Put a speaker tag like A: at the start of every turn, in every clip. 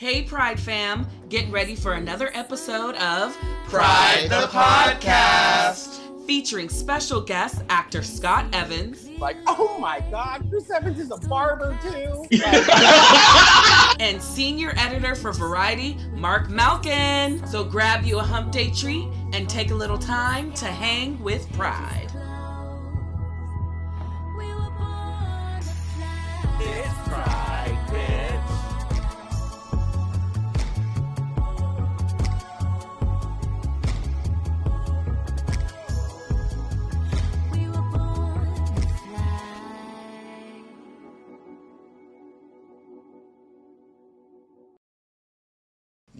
A: Hey, Pride fam, getting ready for another episode of
B: Pride the Podcast.
A: featuring special guest actor Scott Evans
B: Like, oh my God, Chris Evans is a barber too.
A: and senior editor for Variety, Marc Malkin. So grab you a hump day treat and take a little time to hang with Pride.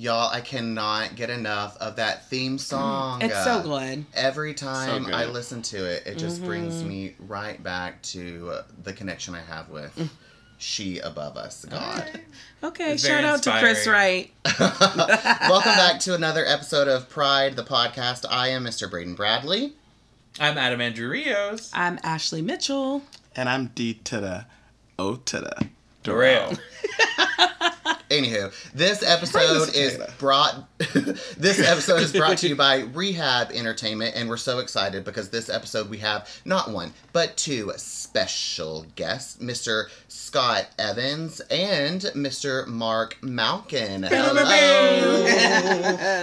C: Y'all, I cannot get enough of that theme song.
A: It's so
C: Uh,
A: good.
C: Every time
D: good.
C: I listen to it, it just brings
A: Mm-hmm.
C: me right back to uh, the connection I have with
A: Mm.
C: She Above Us, God.
A: Okay,
E: It's very
A: shout out to Chris Wright.
C: Welcome back to another episode of Pride, the podcast. I am Mr. Braden Bradley.
E: I'm Adam Andrew Rios.
A: I'm Ashley Mitchell.
D: And I'm D to the O to the
E: Darrell.
C: Anywho, this episode is brought this episode is brought to you by Rehab Entertainment, and we're so excited because this episode we have not one but two special guests, Mr. Scott Evans and Mr. Marc Malkin. Hello.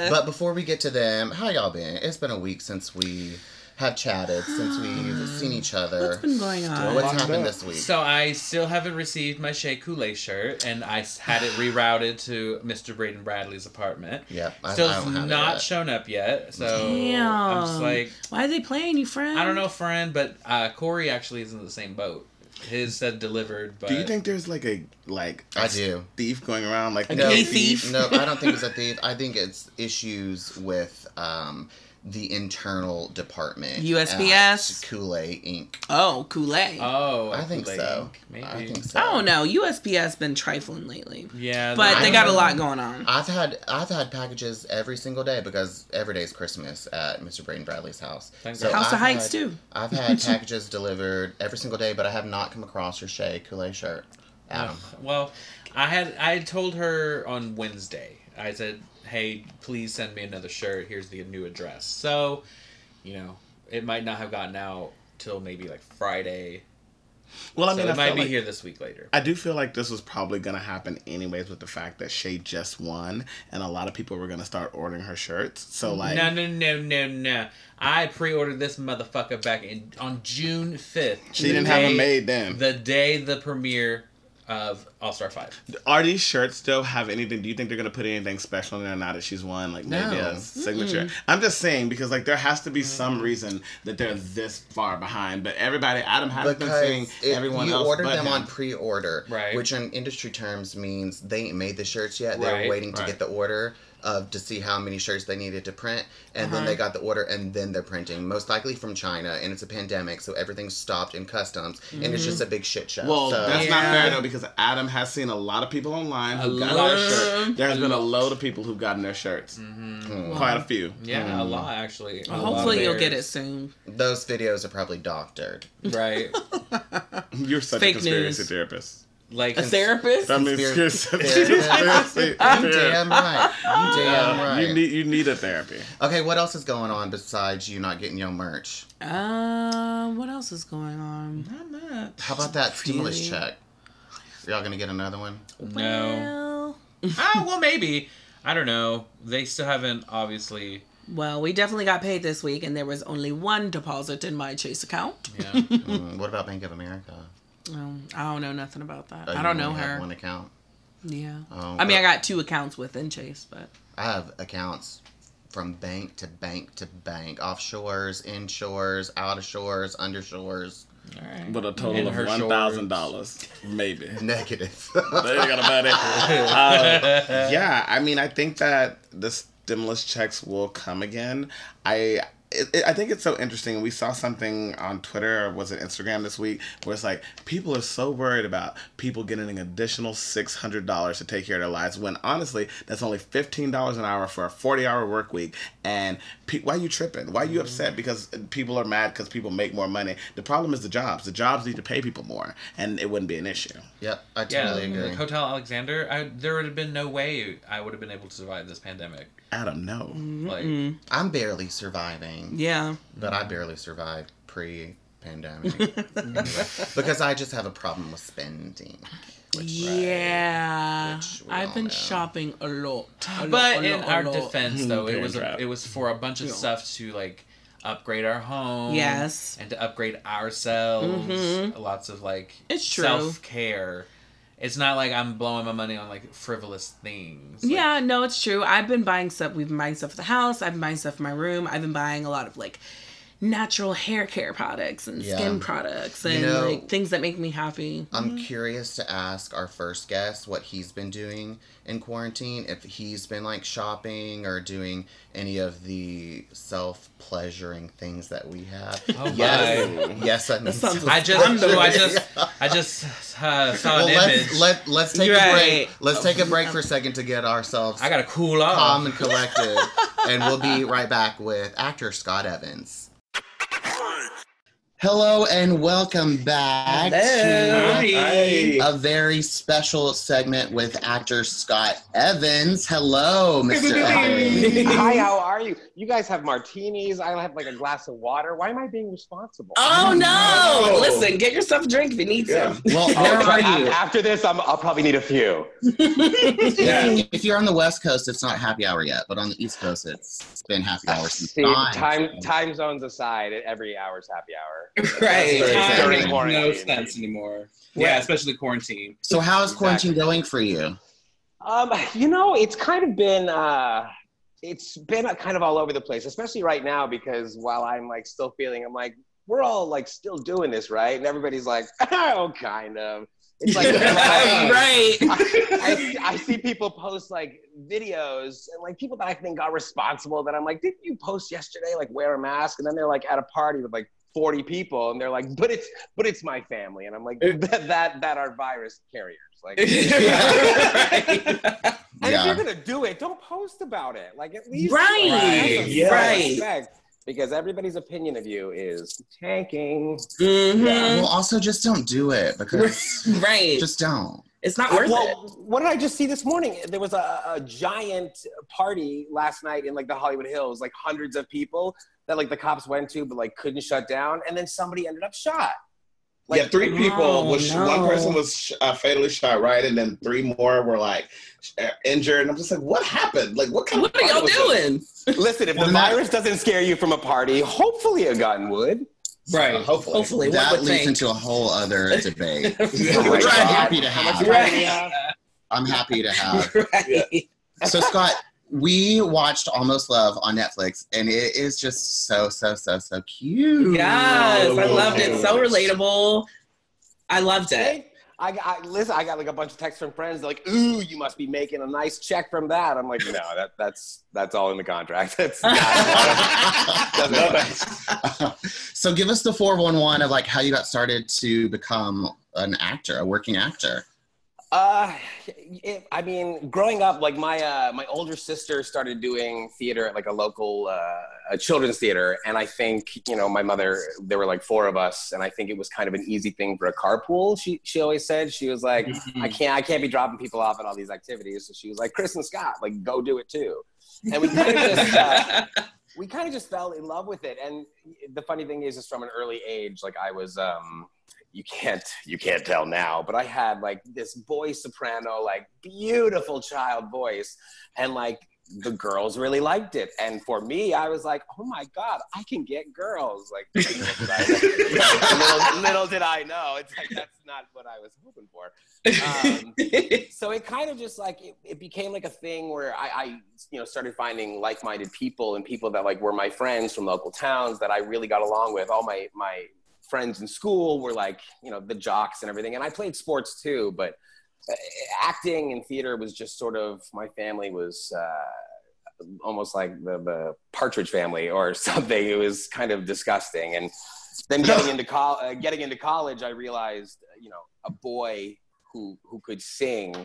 C: but before we get to them, how y'all been? It's been a week since we have chatted, since we've seen each other.
A: What's been going on?
C: What's happened
D: up.
C: this week?
E: So I still haven't received my Shea Coulee shirt, and I had it rerouted to Mr. Braden Bradley's apartment.
C: Yep, I-
E: Still
C: I don't have it yet.
E: shown up yet. So
A: Damn.
E: I'm just like,
A: Why are they playing you, friend?
E: I don't know, friend, but uh, Corey actually is in the same boat. His said delivered, but
D: Do you think there's like a like a
C: I do.
D: thief going around like
A: A
C: No,
A: gay thief?
C: No, I don't think it's a thief. I think it's issues with um, the internal department.
A: USPS?
C: Kool Aid Inc.
A: Oh, Kool-Aid.
E: Oh,
C: I think
E: Kool-Aid
C: so.
E: Inc. Maybe.
C: I think so.
A: I don't know. USPS has been trifling lately.
E: Yeah,
A: But they got a lot going on.
C: I've had I've had packages every single day because every day is Christmas at Mr. Braden Bradley's house.
E: Thank
C: So
A: House of
C: I've
A: Heights,
C: had-
A: too.
C: I've had packages delivered every single day, but I have not come across your Shea Coulee shirt. Adam.
E: Ugh. Well, I had I had told her on Wednesday. I said, "Hey, please send me another shirt. Here's the new address." So, you know, it might not have gotten out till maybe like Friday.
D: Well, I mean,
E: it
D: I
E: might be
D: like,
E: here this week later.
D: I do feel like this was probably gonna happen anyways with the fact that Shea just won, and a lot of people were gonna start ordering her shirts. So like,
E: no, no, no, no, no. I pre-ordered this motherfucker back in on June fifth.
D: she didn't have them made then.
E: The day the premiere of All Star Five.
D: Are these shirts still have anything? Do you think they're gonna put anything special in there now that she's won? Like maybe
C: No.
D: a signature. I'm just saying because like there has to be some reason that they're this far behind. But everybody, Adam has been seeing
C: Because it,
D: everyone
C: you
D: else.
C: ordered
D: but
C: them
D: him.
C: on pre-order,
E: Right.
C: Which in industry terms means they ain't made the shirts yet. They're
E: Right,
C: waiting to
D: right.
C: get the order of to see how many shirts they needed to print, and then they uh-huh. got the order, and then they're printing. Most likely from China, and it's a pandemic, so everything's stopped in customs, and it's just mm-hmm. a big shit show.
D: Well,
C: so,
D: that's not fair though because Adam has seen a lot of people online who
E: A
D: got
E: lot.
D: their shirt. There's been a load of people who've gotten their shirts.
C: Hmm.
D: Quite a few.
E: Yeah, a mm-hmm. lot actually. A lot of
A: Hopefully you'll get it soon.
C: those videos are probably doctored.
E: Right.
D: You're such
A: Fake
D: a conspiracy
A: news.
D: therapist.
E: Like
A: A therapist?
D: That means
C: Conspiracy
D: conspiracy.
C: therapist.
D: conspiracy
C: You damn right. You damn right.
D: You need you need a therapy.
C: okay, what else is going on besides you not getting your merch?
A: Um, what else is going on?
E: Not much.
C: How about that stimulus
A: Really?
C: check? Are y'all gonna get another one?
E: No.
A: Well,
E: ah, well, maybe. I don't know. They still haven't obviously.
A: well, we definitely got paid this week, and there was only one deposit in my Chase account.
E: Yeah.
C: Mm, what about Bank of America?
A: Um, I don't know nothing about that.
C: Oh,
A: I don't know
C: only
A: her.
C: One account.
A: Yeah.
C: Oh,
A: I mean, I got two accounts within Chase, but
C: I have accounts from bank to bank to bank, offshores, inshores, out of shores, undershores.
E: All right.
D: With a total
E: In
D: of one thousand dollars, maybe.
C: Negative.
D: there you go, buddy. Uh, yeah, I mean, I think that the stimulus checks will come again. I
F: it, it, I think it's so interesting. We saw something on Twitter or was it Instagram this week where it's like people are so worried about people getting an additional six hundred dollars to take care of their lives when honestly that's only fifteen dollars an hour for a forty hour work week. And pe- why are you tripping? Why are you upset mm-hmm. because people are mad because people make more money? The problem is the jobs. The jobs need to pay people more, and it wouldn't be an issue.
C: Yep, I
E: Yeah,
C: totally agree.
E: like Hotel Alexander, I, there would have been no way I would have been able to survive this pandemic.
F: Adam, no.
E: Like,
C: I'm barely surviving,
G: Yeah.
C: but I barely survived pre-pandemic Anyway, because I just have a problem with spending. Which,
G: Yeah.
C: Which
G: I've been
C: know.
G: shopping a lot. a
E: but
G: a
E: in
G: lot, a
E: our
G: lot.
E: defense, though, it was a, it was for a bunch of
G: Yeah.
E: stuff to like upgrade our home.
G: Yes.
E: And to upgrade ourselves.
G: Mhm.
E: Lots of like
G: It's true.
E: self care. It's not like I'm blowing my money on like frivolous things. Like,
G: Yeah, no, it's true. I've been buying stuff. We've been buying stuff for the house. I've been buying stuff for my room. I've been buying a lot of like natural hair care products and
C: Yeah.
G: skin products
C: You
G: and
C: know-
G: like things that make me happy.
C: I'm curious to ask our first guest what he's been doing in quarantine. If he's been like shopping or doing any of the self-pleasuring things that we have.
E: Oh
C: yes,
E: my.
C: yes, I mean.
G: sounds
E: I just,
G: Wonderful.
E: I just, I just uh, saw
C: well,
E: an
C: let's
E: image.
C: let let's take
G: You're
C: a break.
G: right.
C: Let's take a break for a second to get ourselves
E: I gotta cool off.
C: calm and collected, and we'll be right back with actor Scott Evans. Hello and welcome back
G: Hello.
C: to a very special segment with actor Scott Evans. Hello, Mr. Evans.
B: Hi, how are you? You guys have martinis. I have like a glass of water. Why am I being responsible?
A: Oh no!
B: No.
A: Listen, get yourself a drink if you need to.
C: Well,
B: Oh,
C: where are you?
B: After this, I'm, I'll probably need a few.
C: If, if you're on the West Coast, it's not happy hour yet, but on the East Coast, it's been happy hour since
B: See,
C: nine.
B: time time zones aside, every hour's happy hour.
A: right.
C: very
A: Time
C: exciting.
A: makes no sense anymore. Yeah, especially quarantine.
C: So, how is
B: Exactly.
C: quarantine going for you?
B: Um, you know, it's kind of been uh, it's been kind of all over the place, especially right now because while I'm like still feeling, I'm like we're all like still doing this, right? And everybody's like, oh, kind of. It's like
A: right.
B: I, I see people post like videos and like people that I think are responsible that I'm like, didn't you post yesterday like wear a mask? And then they're like at a party with like 40 people and they're like, but it's but it's my family. And I'm like, that that, that are virus carriers. Like and if you're gonna do it, don't post about it. Like at least
A: Right.
B: have
A: Yeah. Right.
B: Because everybody's opinion of you is tanking.
A: Mhm.
C: Well, also just don't do it because
A: Right.
C: just don't.
A: it's not worth it.
B: well, what did I just see this morning? There was a, a giant party last night in like the Hollywood Hills, like hundreds of people that like the cops went to, but like couldn't shut down, and then somebody ended up shot. Like,
F: yeah, three people.
A: Oh,
F: was
A: no.
F: One person was uh, fatally shot, right, and then three more were like uh, injured. And I'm just like, what happened? Like, what kind
A: What
F: of
A: are y'all
F: party this?
A: doing?
B: Listen, if the virus doesn't scare you from a party, hopefully a gun would.
A: Right.
F: Uh, hopefully.
A: Hopefully.
C: That
A: would
C: leads
A: think.
C: into a whole other debate.
B: Oh
C: Which
B: my
C: I'm happy to have.
B: time do we have?
C: I'm happy to have.
A: right.
C: So Scott, we watched Almost Love on Netflix, and it is just so so so so cute.
A: Yes, I loved it. So relatable. I loved it.
B: I, I listen. I got like a bunch of texts from friends. They're like, "Ooh, you must be making a nice check from that." I'm like, "No, that that's that's all in the contract. That's not, doesn't-
C: so give us the 411 of like how you got started to become an actor, a working actor.
B: Uh, it, I mean, growing up, like my uh, my older sister started doing theater at like a local uh, a children's theater, and I think you know my mother. There were like four of us, and I think it was kind of an easy thing for a carpool. She she always said she was like, I can't I can't be dropping people off at all these activities. So she was like, Chris and Scott, like go do it too. And we kind of just uh, we kind of just fell in love with it. And the funny thing is, is from an early age, like I was, um, you can't, you can't tell now, but I had like this boy soprano, like beautiful child voice, and like the girls really liked it. And for me, I was like, oh my god, I can get girls. Like little did I, little, little did I know, it's like that's not what I was hoping for. Um, so it kind of just like it, it became like a thing where I, I you know started finding like-minded people and people that like were my friends from local towns that I really got along with. All my my friends in school were like you know the jocks and everything, and I played sports too. But uh, acting and theater was just sort of my family was. Uh, almost like the, the Partridge Family or something. It was kind of disgusting. And then getting into col- uh, getting into college, I realized, you know, a boy who who could sing,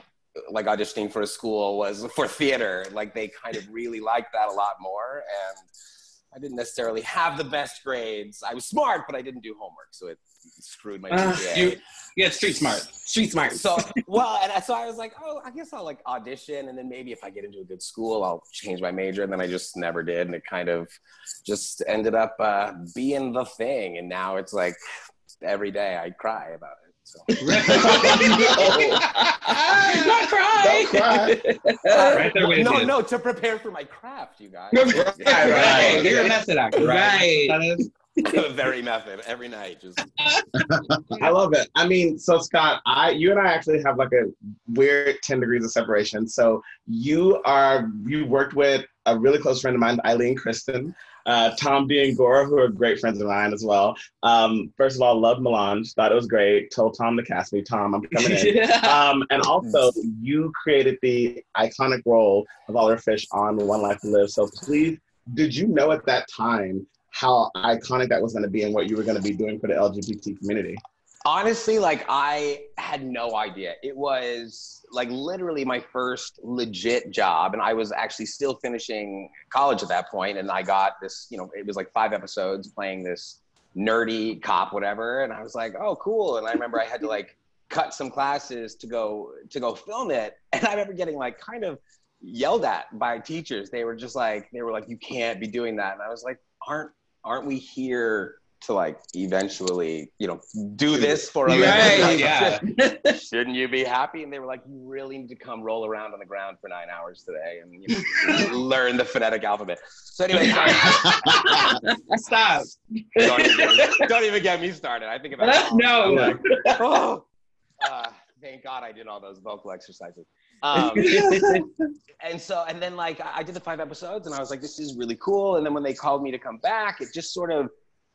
B: like auditioning for a school, was for theater. Like they kind of really liked that a lot more. And I didn't necessarily have the best grades. I was smart, but I didn't do homework, so it screwed my
A: Uh, you- Yeah, street smart. Street smart.
B: so well, and so I was like, oh, I guess I'll like audition, and then maybe if I get into a good school, I'll change my major. And then I just never did, and it kind of just ended up uh, being the thing. And now it's like every day I cry about it. So.
A: Not cry.
D: Don't cry.
E: Right there with
B: no,
E: you.
B: no, to prepare for my craft, you guys.
A: Right,
E: Right, You're a method actor, right?
A: Right.
E: That is-
B: Very method every night. Just
D: I love it. I mean, so Scott, I you and I actually have like a weird 10 degrees of separation. So you are you worked with a really close friend of mine, Eileen Kristen, uh, Tom D and Gora, who are great friends of mine as well. Um, first of all, love Melange, thought it was great. Told Tom to cast me. Tom, I'm coming in. Um, and also, you created the iconic role of Oliver Fish on One Life to Live. So please, did you know at that time how iconic that was going to be and what you were going to be doing for the LGBT community?
B: Honestly like i had no idea. It was like literally my first legit job and i was actually still finishing college at that point and i got this you know it was like five episodes playing this nerdy cop whatever and i was like oh cool and i remember i had to like cut some classes to go to go film it and i remember getting like kind of yelled at by teachers. They were just like they were like you can't be doing that and i was like aren't aren't we here to like eventually you know do this for a living
A: Right,
B: Like,
E: yeah.
B: shouldn't you be happy and they were like you really need to come roll around on the ground for nine hours today and you know, learn the phonetic alphabet so anyway
A: Stop.
B: don't, even, don't even get me started i think about it all.
A: No.
D: Yeah.
B: oh, uh, thank God I did all those vocal exercises. Um, and so, and then like I I did the five episodes, and I was like, this is really cool. And then when they called me to come back, it just sort of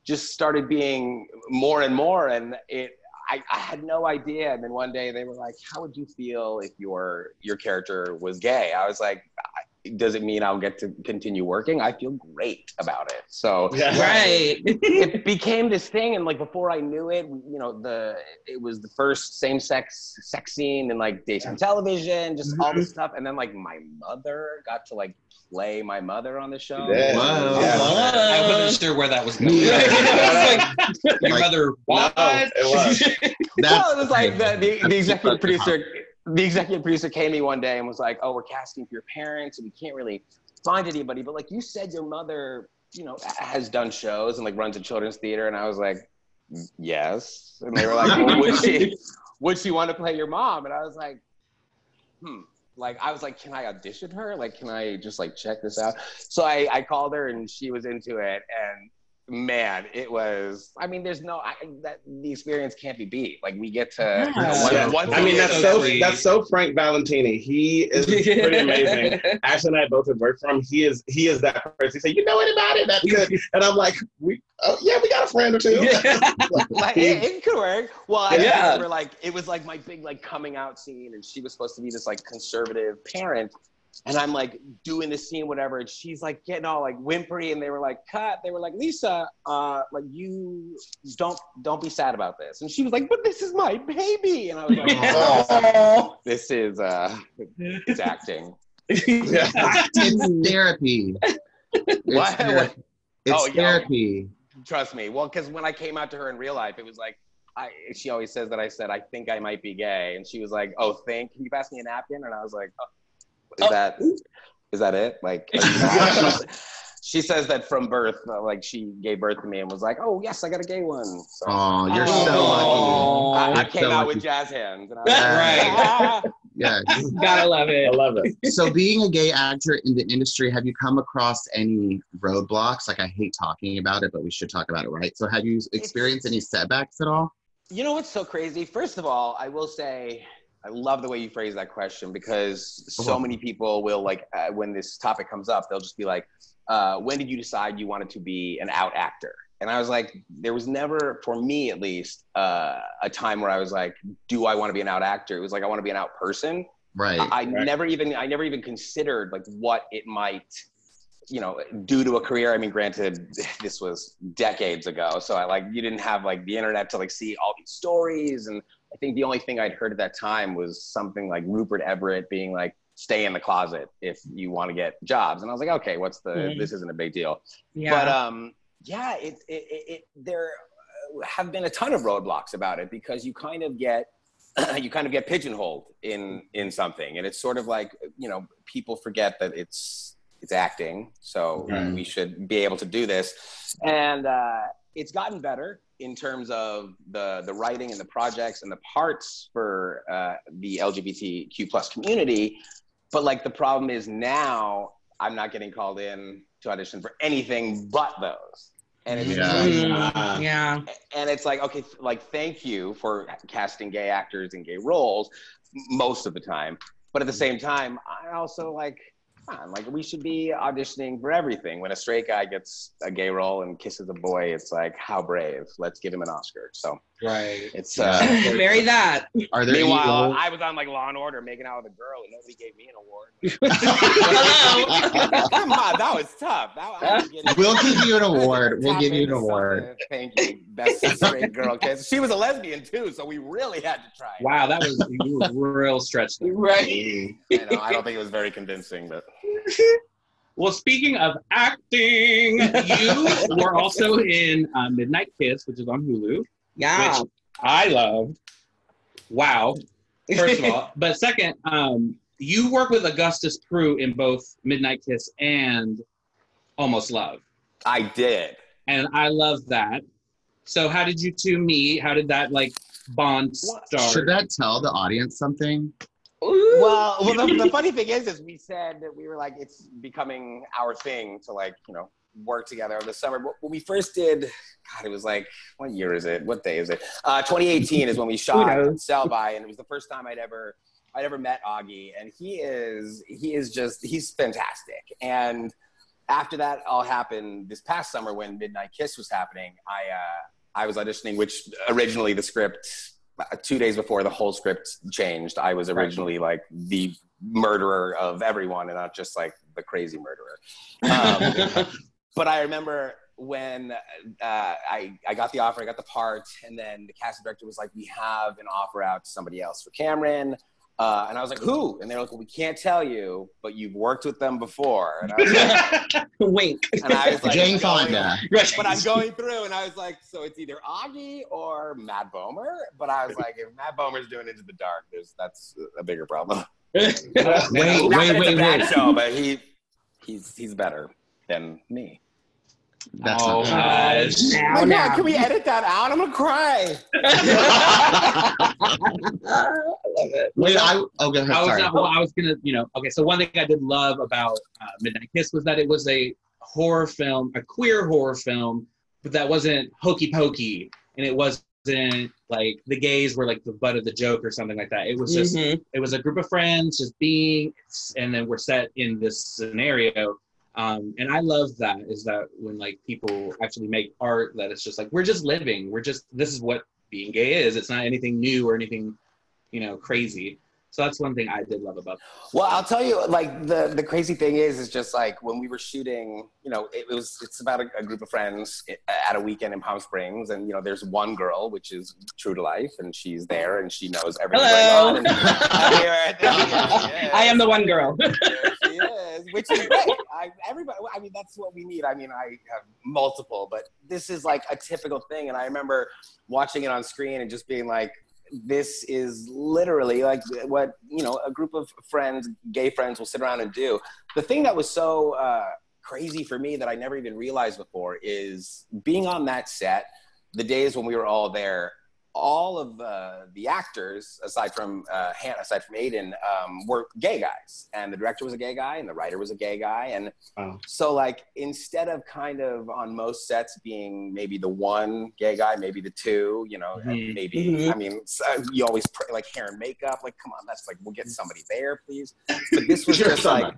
B: just started being more and more, and it. I, I had no idea, and then one day they were like, "How would you feel if your your character was gay?" I was like, "I- "Does it mean I'll get to continue working?" I feel great about it. So
D: Yeah.
A: Um, right.
B: it became this thing and like before i knew it you know the it was the first same-sex sex scene in like daytime television just all this mm-hmm. stuff and then like my mother got to like play my mother on the show
D: Yeah.
C: Wow.
D: Yeah.
E: I wasn't sure where that was going.
D: Yeah.
E: Your
C: Like-
E: mother, what?
D: No, it was.
C: That's
B: well, it was like the, the, the executive producer the executive producer came to me one day and was like oh we're casting for your parents and we can't really find anybody. But like you said your mother you know has done shows and like runs a children's theater. And i was like yes. And they were like well, would she would she want to play your mom? And i was like hmm. Like i was like can i audition her? Like can i just like check this out? So i i called her and she was into it. And man it was i mean there's no I, that the experience can't be beat like we get to you know, one-
D: Yeah.
B: one
D: I mean, that's so
E: Sweet.
D: that's so Frank Valentini. He is pretty amazing. Ashley and I both have worked for him. He is he is that person. He said, "You know anybody that's good?" And I'm like, "We, oh, yeah, we got a friend or two.
B: like it, it could work. Well, I
A: Yeah.
B: remember like it was like my big like coming out scene, and she was supposed to be this like conservative parent, and I'm like doing the scene, whatever, and she's like getting all like whimpery, and they were like, "Cut!" They were like, "Lisa, uh, like you don't don't be sad about this," and she was like, "But this is my baby," and I was like,
A: Oh.
B: "This is uh, it's acting."
D: Yeah.
C: it's therapy. It's,
B: What?
C: thera- it's
B: Oh, yeah.
C: therapy.
B: Trust me. Well, because when I came out to her in real life, it was like, I, she always says that I said, I think I might be gay. And she was like, Oh, think, can you pass me a napkin? And I was like, oh, Is
A: Oh.
B: that, is that it? Like, she says that from birth, uh, like she gave birth to me and was like, Oh, yes, I got a gay one. So
C: Oh, you're
A: Oh.
C: so lucky.
B: I, I came
C: so
B: out with jazz hands. And I was
A: Right.
B: "Ah."
C: Yeah.
A: Gotta love it.
D: I love it.
C: So, being a gay actor in the industry, have you come across any roadblocks? Like, I hate talking about it, but we should talk about it, right? So, have you experienced any setbacks at all?
B: You know what's so crazy? First of all, I will say I love the way you phrase that question because so
C: Uh-huh.
B: many people will like uh, when this topic comes up, they'll just be like, uh, "When did you decide you wanted to be an out actor?" And I was like, there was never, for me at least, uh, a time where I was like, "Do I want to be an out actor?" It was like I want to be an out person.
C: Right.
B: I
D: Right.
B: never even I never even considered like what it might you know do to a career. I mean, granted, this was decades ago, so I like you didn't have like the internet to like see all these stories, and I think the only thing I'd heard at that time was something like Rupert Everett being like, "Stay in the closet if you want to get jobs," and I was like, "Okay, what's the?
A: Mhm.
B: This isn't a big deal."
A: Yeah.
B: But um, yeah, it, it, it, it there have been a ton of roadblocks about it because you kind of get you kind of get pigeonholed in in something, and it's sort of like you know people forget that it's it's acting, so
D: Right.
B: we should be able to do this, and uh, it's gotten better in terms of the the writing and the projects and the parts for uh, the LGBTQ plus community, but like the problem is now I'm not getting called in to audition for anything but those. And it's
C: Yeah.
B: like,
D: Ah.
A: yeah.
B: and it's like, okay, like thank you for casting gay actors in gay roles most of the time. But at the same time, I also like, on, like we should be auditioning for everything. When a straight guy gets a gay role and kisses a boy, it's like, how brave. Let's give him an Oscar. So
E: Right.
B: it's uh
A: Marry that.
C: Are there any
B: Meanwhile,
C: roles-
B: I was on like Law and Order making out with a girl and nobody gave me an award.
A: Hello.
B: Come on, that was tough. That, was getting-
C: We'll give you an award. We'll give you an
B: into
C: award.
B: Thank you. Best straight girl kiss. She was a lesbian too, so we really had to try.
E: Wow, that was you were real stretched.
A: right.
B: I know. I don't think it was very convincing, but
E: Well, speaking of acting, you were also in uh, Midnight Kiss, which is on Hulu,
A: Yeah.
E: which I loved. Wow. First of all, but second, um, you work with Augustus Prue in both Midnight Kiss and Almost Love,
B: I did.
E: and I love that. So, how did you two meet? How did that like bond start?
C: Should that tell the audience something?
A: Ooh.
B: Well, well, the, the funny thing is, is we said that we were like, it's becoming our thing to like, you know, work together over the summer. But when we first did, God, it was like, what year is it? What day is it? Uh, 2018 is when we shot? Sell By, and it was the first time I'd ever, I'd ever met Augie, and he is, he is just, he's fantastic. And after that all happened this past summer when Midnight Kiss was happening, I, uh, I was auditioning, which originally the script uh, two days before the whole script changed, I was originally like the murderer of everyone and not just like the crazy murderer. Um, but I remember when uh, I, I got the offer, I got the part, and then the casting director was like, We have an offer out to somebody else for Cameron. Uh, and I was like, Who? And they're like, well, We can't tell you, but you've worked with them before. And I was like,
A: Wink.
B: and I was like
C: Jane
B: going-
C: Fonda.
B: but I'm going through, and I was like, so it's either Augie or Matt Bomer. But I was like, if Matt Bomer's doing Into the Dark, there's that's a bigger problem.
C: Wait, wait, wait, wait.
B: show, but he he's he's better than me.
C: That's
E: oh,
C: not
E: gosh.
A: Now,
B: Oh my
A: now.
B: God, can we edit that out? I'm gonna cry.
C: Wait, I oh go ahead.
E: I was
C: Sorry.
E: not, well, I was gonna, you know, okay. So one thing I did love about uh, Midnight Kiss was that it was a horror film, a queer horror film, but that wasn't hokey pokey, and it wasn't like the gays were like the butt of the joke or something like that. It was just,
A: Mhm.
E: it was a group of friends just being, and then we're set in this scenario. Um, and I love that is that when like people actually make art that it's just like we're just living, we're just this is what being gay is. It's not anything new or anything, you know, crazy. So that's one thing I did love about.
B: Well, I'll tell you, like the the crazy thing is, is just like when we were shooting, you know, it, was it's about a, a group of friends at a weekend in Palm Springs, and you know, there's one girl which is true to life, and she's there, and she knows everything
A: Hello.
B: And, Here, there she.
A: I am the one girl.
B: Which is great. I, everybody, I mean, that's what we need. I mean, I have multiple, but this is like a typical thing. And I remember watching it on screen and just being like, this is literally like what, you know, a group of friends, gay friends will sit around and do. The thing that was so uh, crazy for me that I never even realized before is being on that set, the days when we were all there, all of uh, the actors, aside from uh, Han- aside from Aiden, um, were gay guys, and the director was a gay guy, and the writer was a gay guy, and
D: Wow.
B: so like instead of kind of on most sets being maybe the one gay guy, maybe the two, you know,
E: Mhm.
B: maybe
A: Mhm.
B: I mean you always pray, like hair and makeup, like come on, that's like we'll get somebody there, please. But this was just like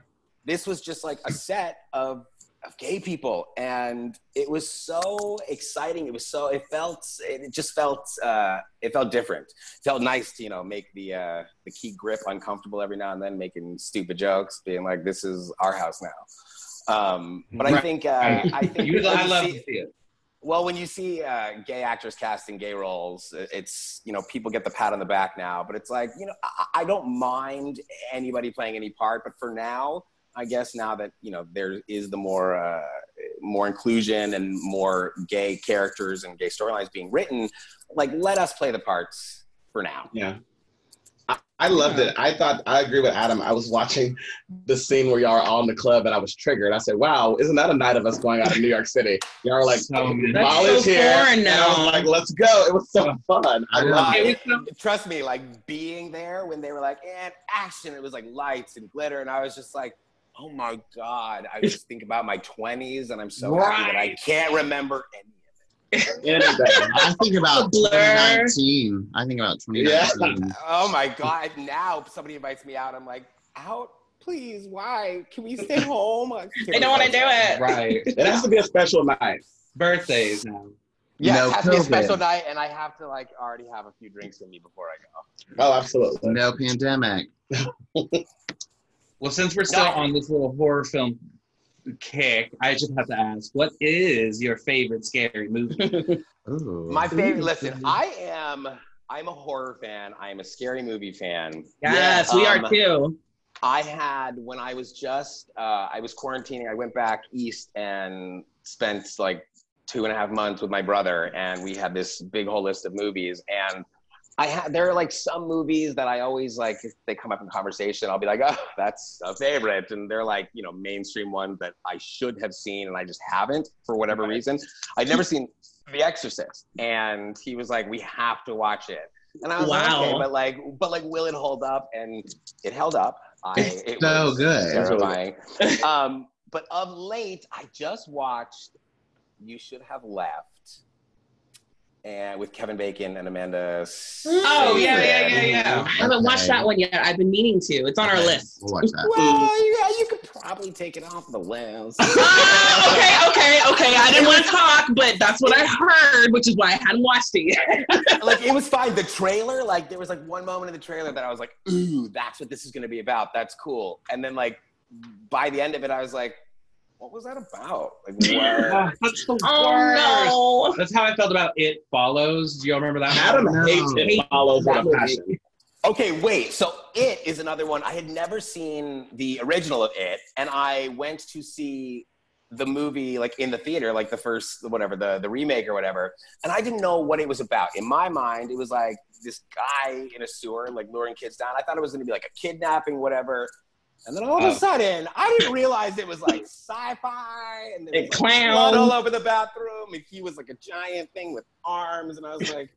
B: this was just like a set of of gay people and it was so exciting. It was so it felt it just felt uh it felt different. It felt nice to you know make the uh the key grip uncomfortable every now and then making stupid jokes being like this is our house now. Um but i think uh i think
E: You, I love
B: see-
E: to see it.
B: well, when you see uh, gay actors casting gay roles, it's you know people get the pat on the back now, but it's like you know I, I don't mind anybody playing any part, but for now, I guess now that you know there is the more uh, more inclusion and more gay characters and gay storylines being written, like let us play the parts for now.
D: Yeah. I, I loved it. I thought I agree with Adam. I was watching the scene where y'all are all in the club and I was triggered. I said, Wow, isn't that a night of us going out of New York City? Y'all are like,
E: So good.
D: Molly's
A: That's so
D: here. And I was like, let's go. It was so fun. I
C: I
D: loved it.
B: it was- trust me, like being there when they were like, and action, it was like lights and glitter. And I was just like, oh my God. I just think about my 20s and I'm so happy that I can't remember any of it.
C: I think about
A: Blur.
C: 2019. I think about 2019.
B: Oh my God. Now somebody invites me out. I'm like, out? Please, why? Can we stay home?
A: I don't want to do it.
E: Right.
D: It has to be a special night.
E: Birthdays now.
B: Yeah,
C: No
B: it has to be a special night, and I have to like already have a few drinks in me before I go.
D: Oh, absolutely.
C: No pandemic.
E: Well, since we're still on this little horror film kick, I just have to ask, what is your favorite scary movie?
B: My favorite. Listen, I am. I'm a horror fan. I am a scary movie fan.
A: Yes, we
B: Um,
A: are too.
B: I had when I was just uh, I was quarantining. I went back east and spent like two and a half months with my brother, and we had this big whole list of movies. And I had there are like some movies that I always like if they come up in conversation. I'll be like, oh, that's a favorite, and they're like you know mainstream ones that I should have seen and I just haven't for whatever reason. I'd never seen The Exorcist, and he was like, we have to watch it. And I was like, okay, but like, but like, will it hold up? And it held up. I,
C: It's
B: it
C: so
B: was
C: good.
B: terrifying. um, but of late, I just watched "You Should Have Left," and with Kevin Bacon and Amanda.
A: Oh, yeah,
B: Seyfried.
A: yeah, yeah, yeah. I haven't watched that one yet. I've been meaning to. It's on our list.
C: We'll watch that.
B: Well, yeah, you could probably take it off the list.
A: Ah, okay, okay, okay. I didn't want to talk, but that's what I heard, which is why I hadn't watched it yet.
B: like it was fine. The trailer, like there was like one moment in the trailer that I was like, "Ooh, that's what this is going to be about. That's cool." And then like by the end of it, I was like, "What was that about?" Like, what?
E: Ah, That's the worst.
A: oh no.
E: That's how I felt about It Follows. Do you all remember that?
D: Adam
E: one?
D: hates it follows with
B: That
D: a
B: movie.
D: passion.
B: Okay, wait. So it is another one. I had never seen the original of it, and I went to see the movie like in the theater, like the first whatever the the remake or whatever, and I didn't know what it was about. In my mind, it was like this guy in a sewer like luring kids down. I thought it was going to be like a kidnapping, whatever. And then all of
E: Oh.
B: a uh, sudden, I didn't realize it was like sci-fi and there
A: And
B: was like, blood all over the bathroom, and he was like a giant thing with arms, and I was like,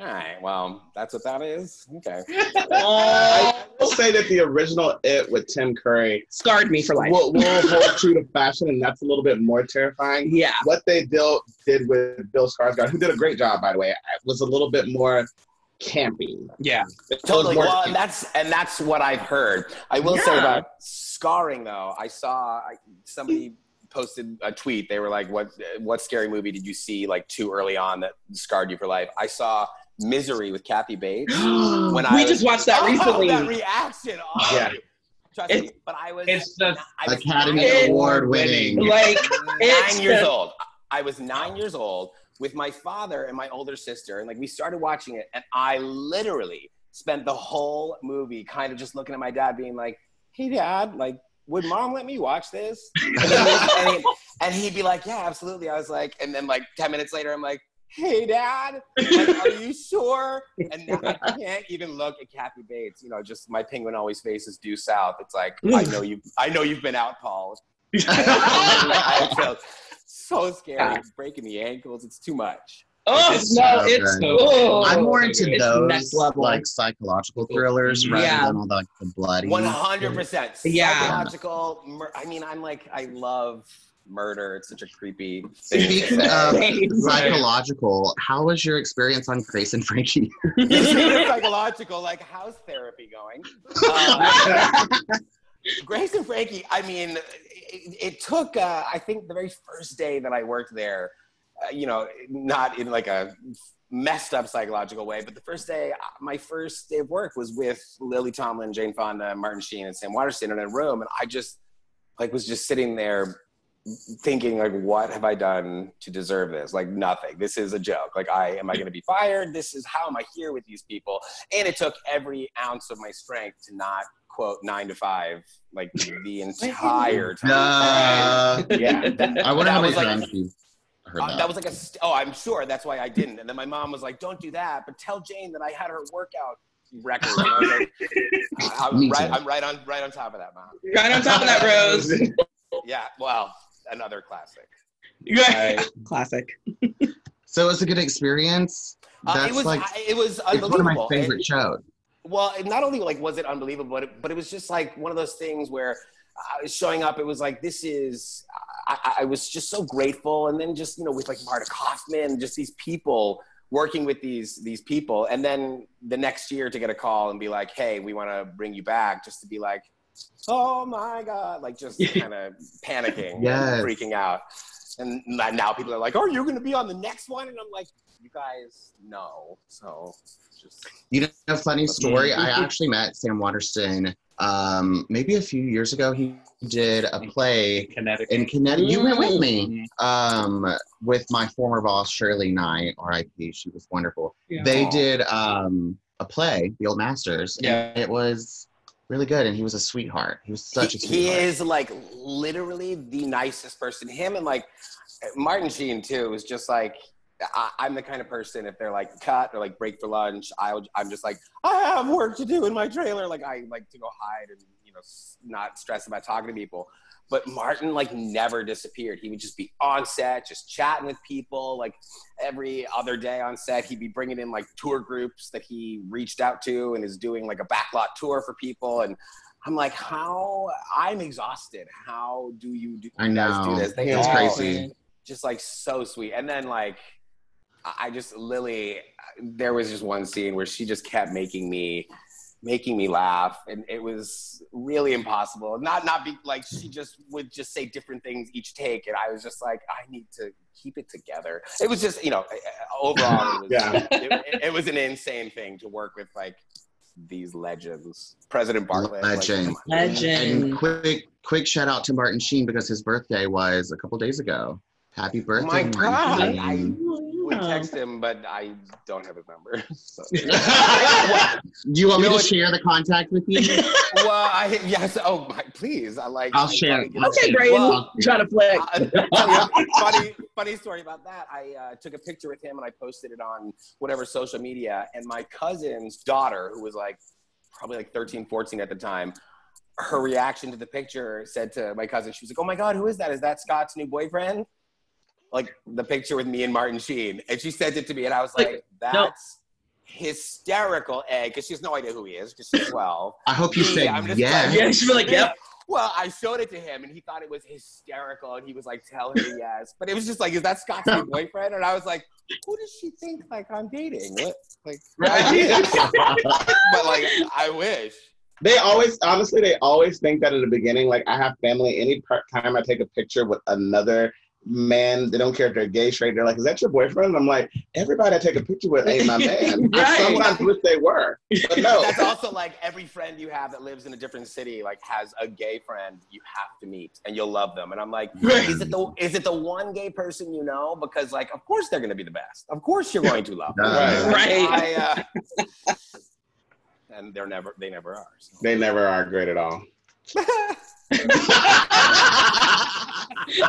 B: all right, well, that's what that is. Okay.
A: Oh,
D: I will say that the original It with Tim Curry
A: scarred me for life.
D: will, will hold true to fashion, and that's a little bit more terrifying.
A: Yeah.
D: What they did, did with Bill Skarsgård, who did a great job, by the way, was a little bit more campy.
E: Yeah.
B: Totally. Well, and that's and that's what I've heard. I will say
D: Yeah.
B: about scarring though. I saw somebody posted a tweet. They were like, "What what scary movie did you see like too early on that scarred you for life?" I saw Misery with Kathy Bates. When
A: we
B: I was-
A: just watched that
B: Oh,
A: recently.
B: that reaction. Oh,
D: Yeah.
B: Trust me.
A: It's-
B: But I was
E: It's the
B: I was
C: Academy Award winning.
A: like
B: nine years
A: the-
B: old. I was nine years old with my father and my older sister, and like we started watching it, and I literally spent the whole movie kind of just looking at my dad, being like, "Hey, dad, like." Would mom let me watch this? And, then he- and, he, and he'd be like, "Yeah, absolutely." I was like, and then like ten minutes later, I'm like, "Hey, dad, like, are you sure?" And I can't even look at Kathy Bates. You know, just my penguin always faces due south. It's like I know you. I know you've been out, Paul. I felt so scary, breaking the ankles. It's too much.
A: Oh
E: It's
A: no,
C: so
A: it's
C: good.
A: oh,
C: I'm more into
A: it's
C: those
A: next level.
C: like psychological thrillers rather than all the, like, the bloody.
B: One hundred percent
A: Yeah.
B: psychological. Mur- I mean, I'm like, I love murder. It's such a creepy. Thing.
C: Speaking of psychological, how was your experience on Grace and Frankie?
B: psychological, like how's therapy going? Uh, Grace and Frankie, I mean, it, it took uh, I think the very first day that I worked there, uh, you know, not in like a messed up psychological way, but the first day, uh, my first day of work was with Lily Tomlin, Jane Fonda, Martin Sheen, and Sam Waterston in a room, and I just like was just sitting there thinking like what have i done to deserve this? Like nothing. This is a joke. Like i am i going to be fired? This is how am i here with these people? And it took every ounce of my strength to not quote nine to five like the entire time
C: Uh,
B: yeah that,
C: I wonder how many
B: was like-
C: times you heard
B: uh,
C: that.
B: that was like a st- oh i'm sure that's why i didn't and then my mom was like don't do that but tell jane that i had her workout record I was like, I'm
C: Me
B: right
C: too.
B: i'm right on right on top of that mom
A: Right on top of that, Rose.
B: yeah well another classic
D: Right.
A: Classic.
C: so it's a good experience.
B: Uh, it was
C: like
B: I- it was
C: it's one of my favorite
B: And-
C: shows.
B: Well, not only like was it unbelievable, but it, but it was just like one of those things where I was showing up. It was like this is. I, I- was just so grateful, and then just you know with like Marta Kauffman, just these people working with these these people, and then the next year to get a call and be like, hey, we want to bring you back, just to be like, oh my god, like just kind of panicking,
C: Yes.
B: freaking out. And now people are like, "Are you're going to be on the next one?" And I'm like, "You guys know." So just
C: You know, a funny story. I actually met Sam Waterston um, maybe a few years ago. He did a play
E: Connecticut.
C: in Connecticut. You went with me
E: Mhm.
C: um, with my former boss Shirley Knight, R.I.P. She was wonderful. They
B: Aw.
C: did um, a play, The Old Masters. and
E: Yeah.
C: it was really good, and he was a sweetheart. He was such
B: he,
C: a sweetheart.
B: he is like literally the nicest person. Him and like Martin Sheen too is just like I, I'm the kind of person if they're like cut or like break for lunch, I I'm just like I have work to do in my trailer. Like I like to go hide and you know not stress about talking to people. But Martin like never disappeared. He would just be on set, just chatting with people. Like every other day on set, he'd be bringing in like tour groups that he reached out to and is doing like a backlot tour for people. And I'm like, how? I'm exhausted. How do you do,
C: I
B: guys
C: know.
B: do this? They
C: It's crazy.
B: Just like so sweet. And then like, I just Lily. There was just one scene where she just kept making me, making me laugh, and it was really impossible. Not not be like she just would just say different things each take, and I was just like, I need to keep it together. It was just you know eh, eh, overall, it was,
D: Yeah.
B: it, it- it was an insane thing to work with like these legends. President Bartlet, like,
C: Legend.
B: come on.
A: Legend.
C: And quick, quick shout out to Martin Sheen because his birthday was a couple days ago. Happy birthday.
B: Oh my
C: birthday,
B: God.
C: Martin
B: I,
C: Sheen.
B: would text him, but I don't have his number. So.
C: Do you want
B: You
C: me
B: know
C: to
B: what-
C: share the contact with you?
B: well, I yes. Oh, my, please. I like.
C: I'll
B: I
C: share
B: gotta
C: it.
B: get-
A: Okay, Braden.
B: Well,
A: trying to flex.
B: uh, funny, funny story about that. I uh, took a picture with him and I posted it on whatever social media. And my cousin's daughter, who was like probably like 13, 14 at the time, her reaction to the picture said to my cousin, she was like, "Oh my god, who is that? Is that Scott's new boyfriend?" Like the picture with me and Martin Sheen, and she sent it to me, and I was like,
A: Like,
B: "That's." Hysterical egg because she has no idea who he is because she's 12.
C: I hope you say,
B: Yeah,
C: said
B: I'm just
C: yes.
B: like-
A: Yeah, she'd be like, yep.
B: Well, I showed it to him and he thought it was hysterical and he was like, tell her yes. But it was just like, is that Scott's new boyfriend? And I was like, who does she think like I'm dating? What? Like, but like, I wish.
D: They always, honestly, they always think that at the beginning, like I have family. Any part- time I take a picture with another man, they don't care if they're gay, straight. They're like, "Is that your boyfriend?" And I'm like, "Everybody I take a picture with ain't my man."
A: Right.
D: sometimes wish they were, but no.
B: That's also like every friend you have that lives in a different city, like has a gay friend you have to meet and you'll love them. And I'm like, is it the is it the one gay person you know? Because like, of course they're gonna be the best. Of course you're going to love them.
C: Right.
A: Right.
B: I, uh, and they're never they never are. so.
D: They never are great at all.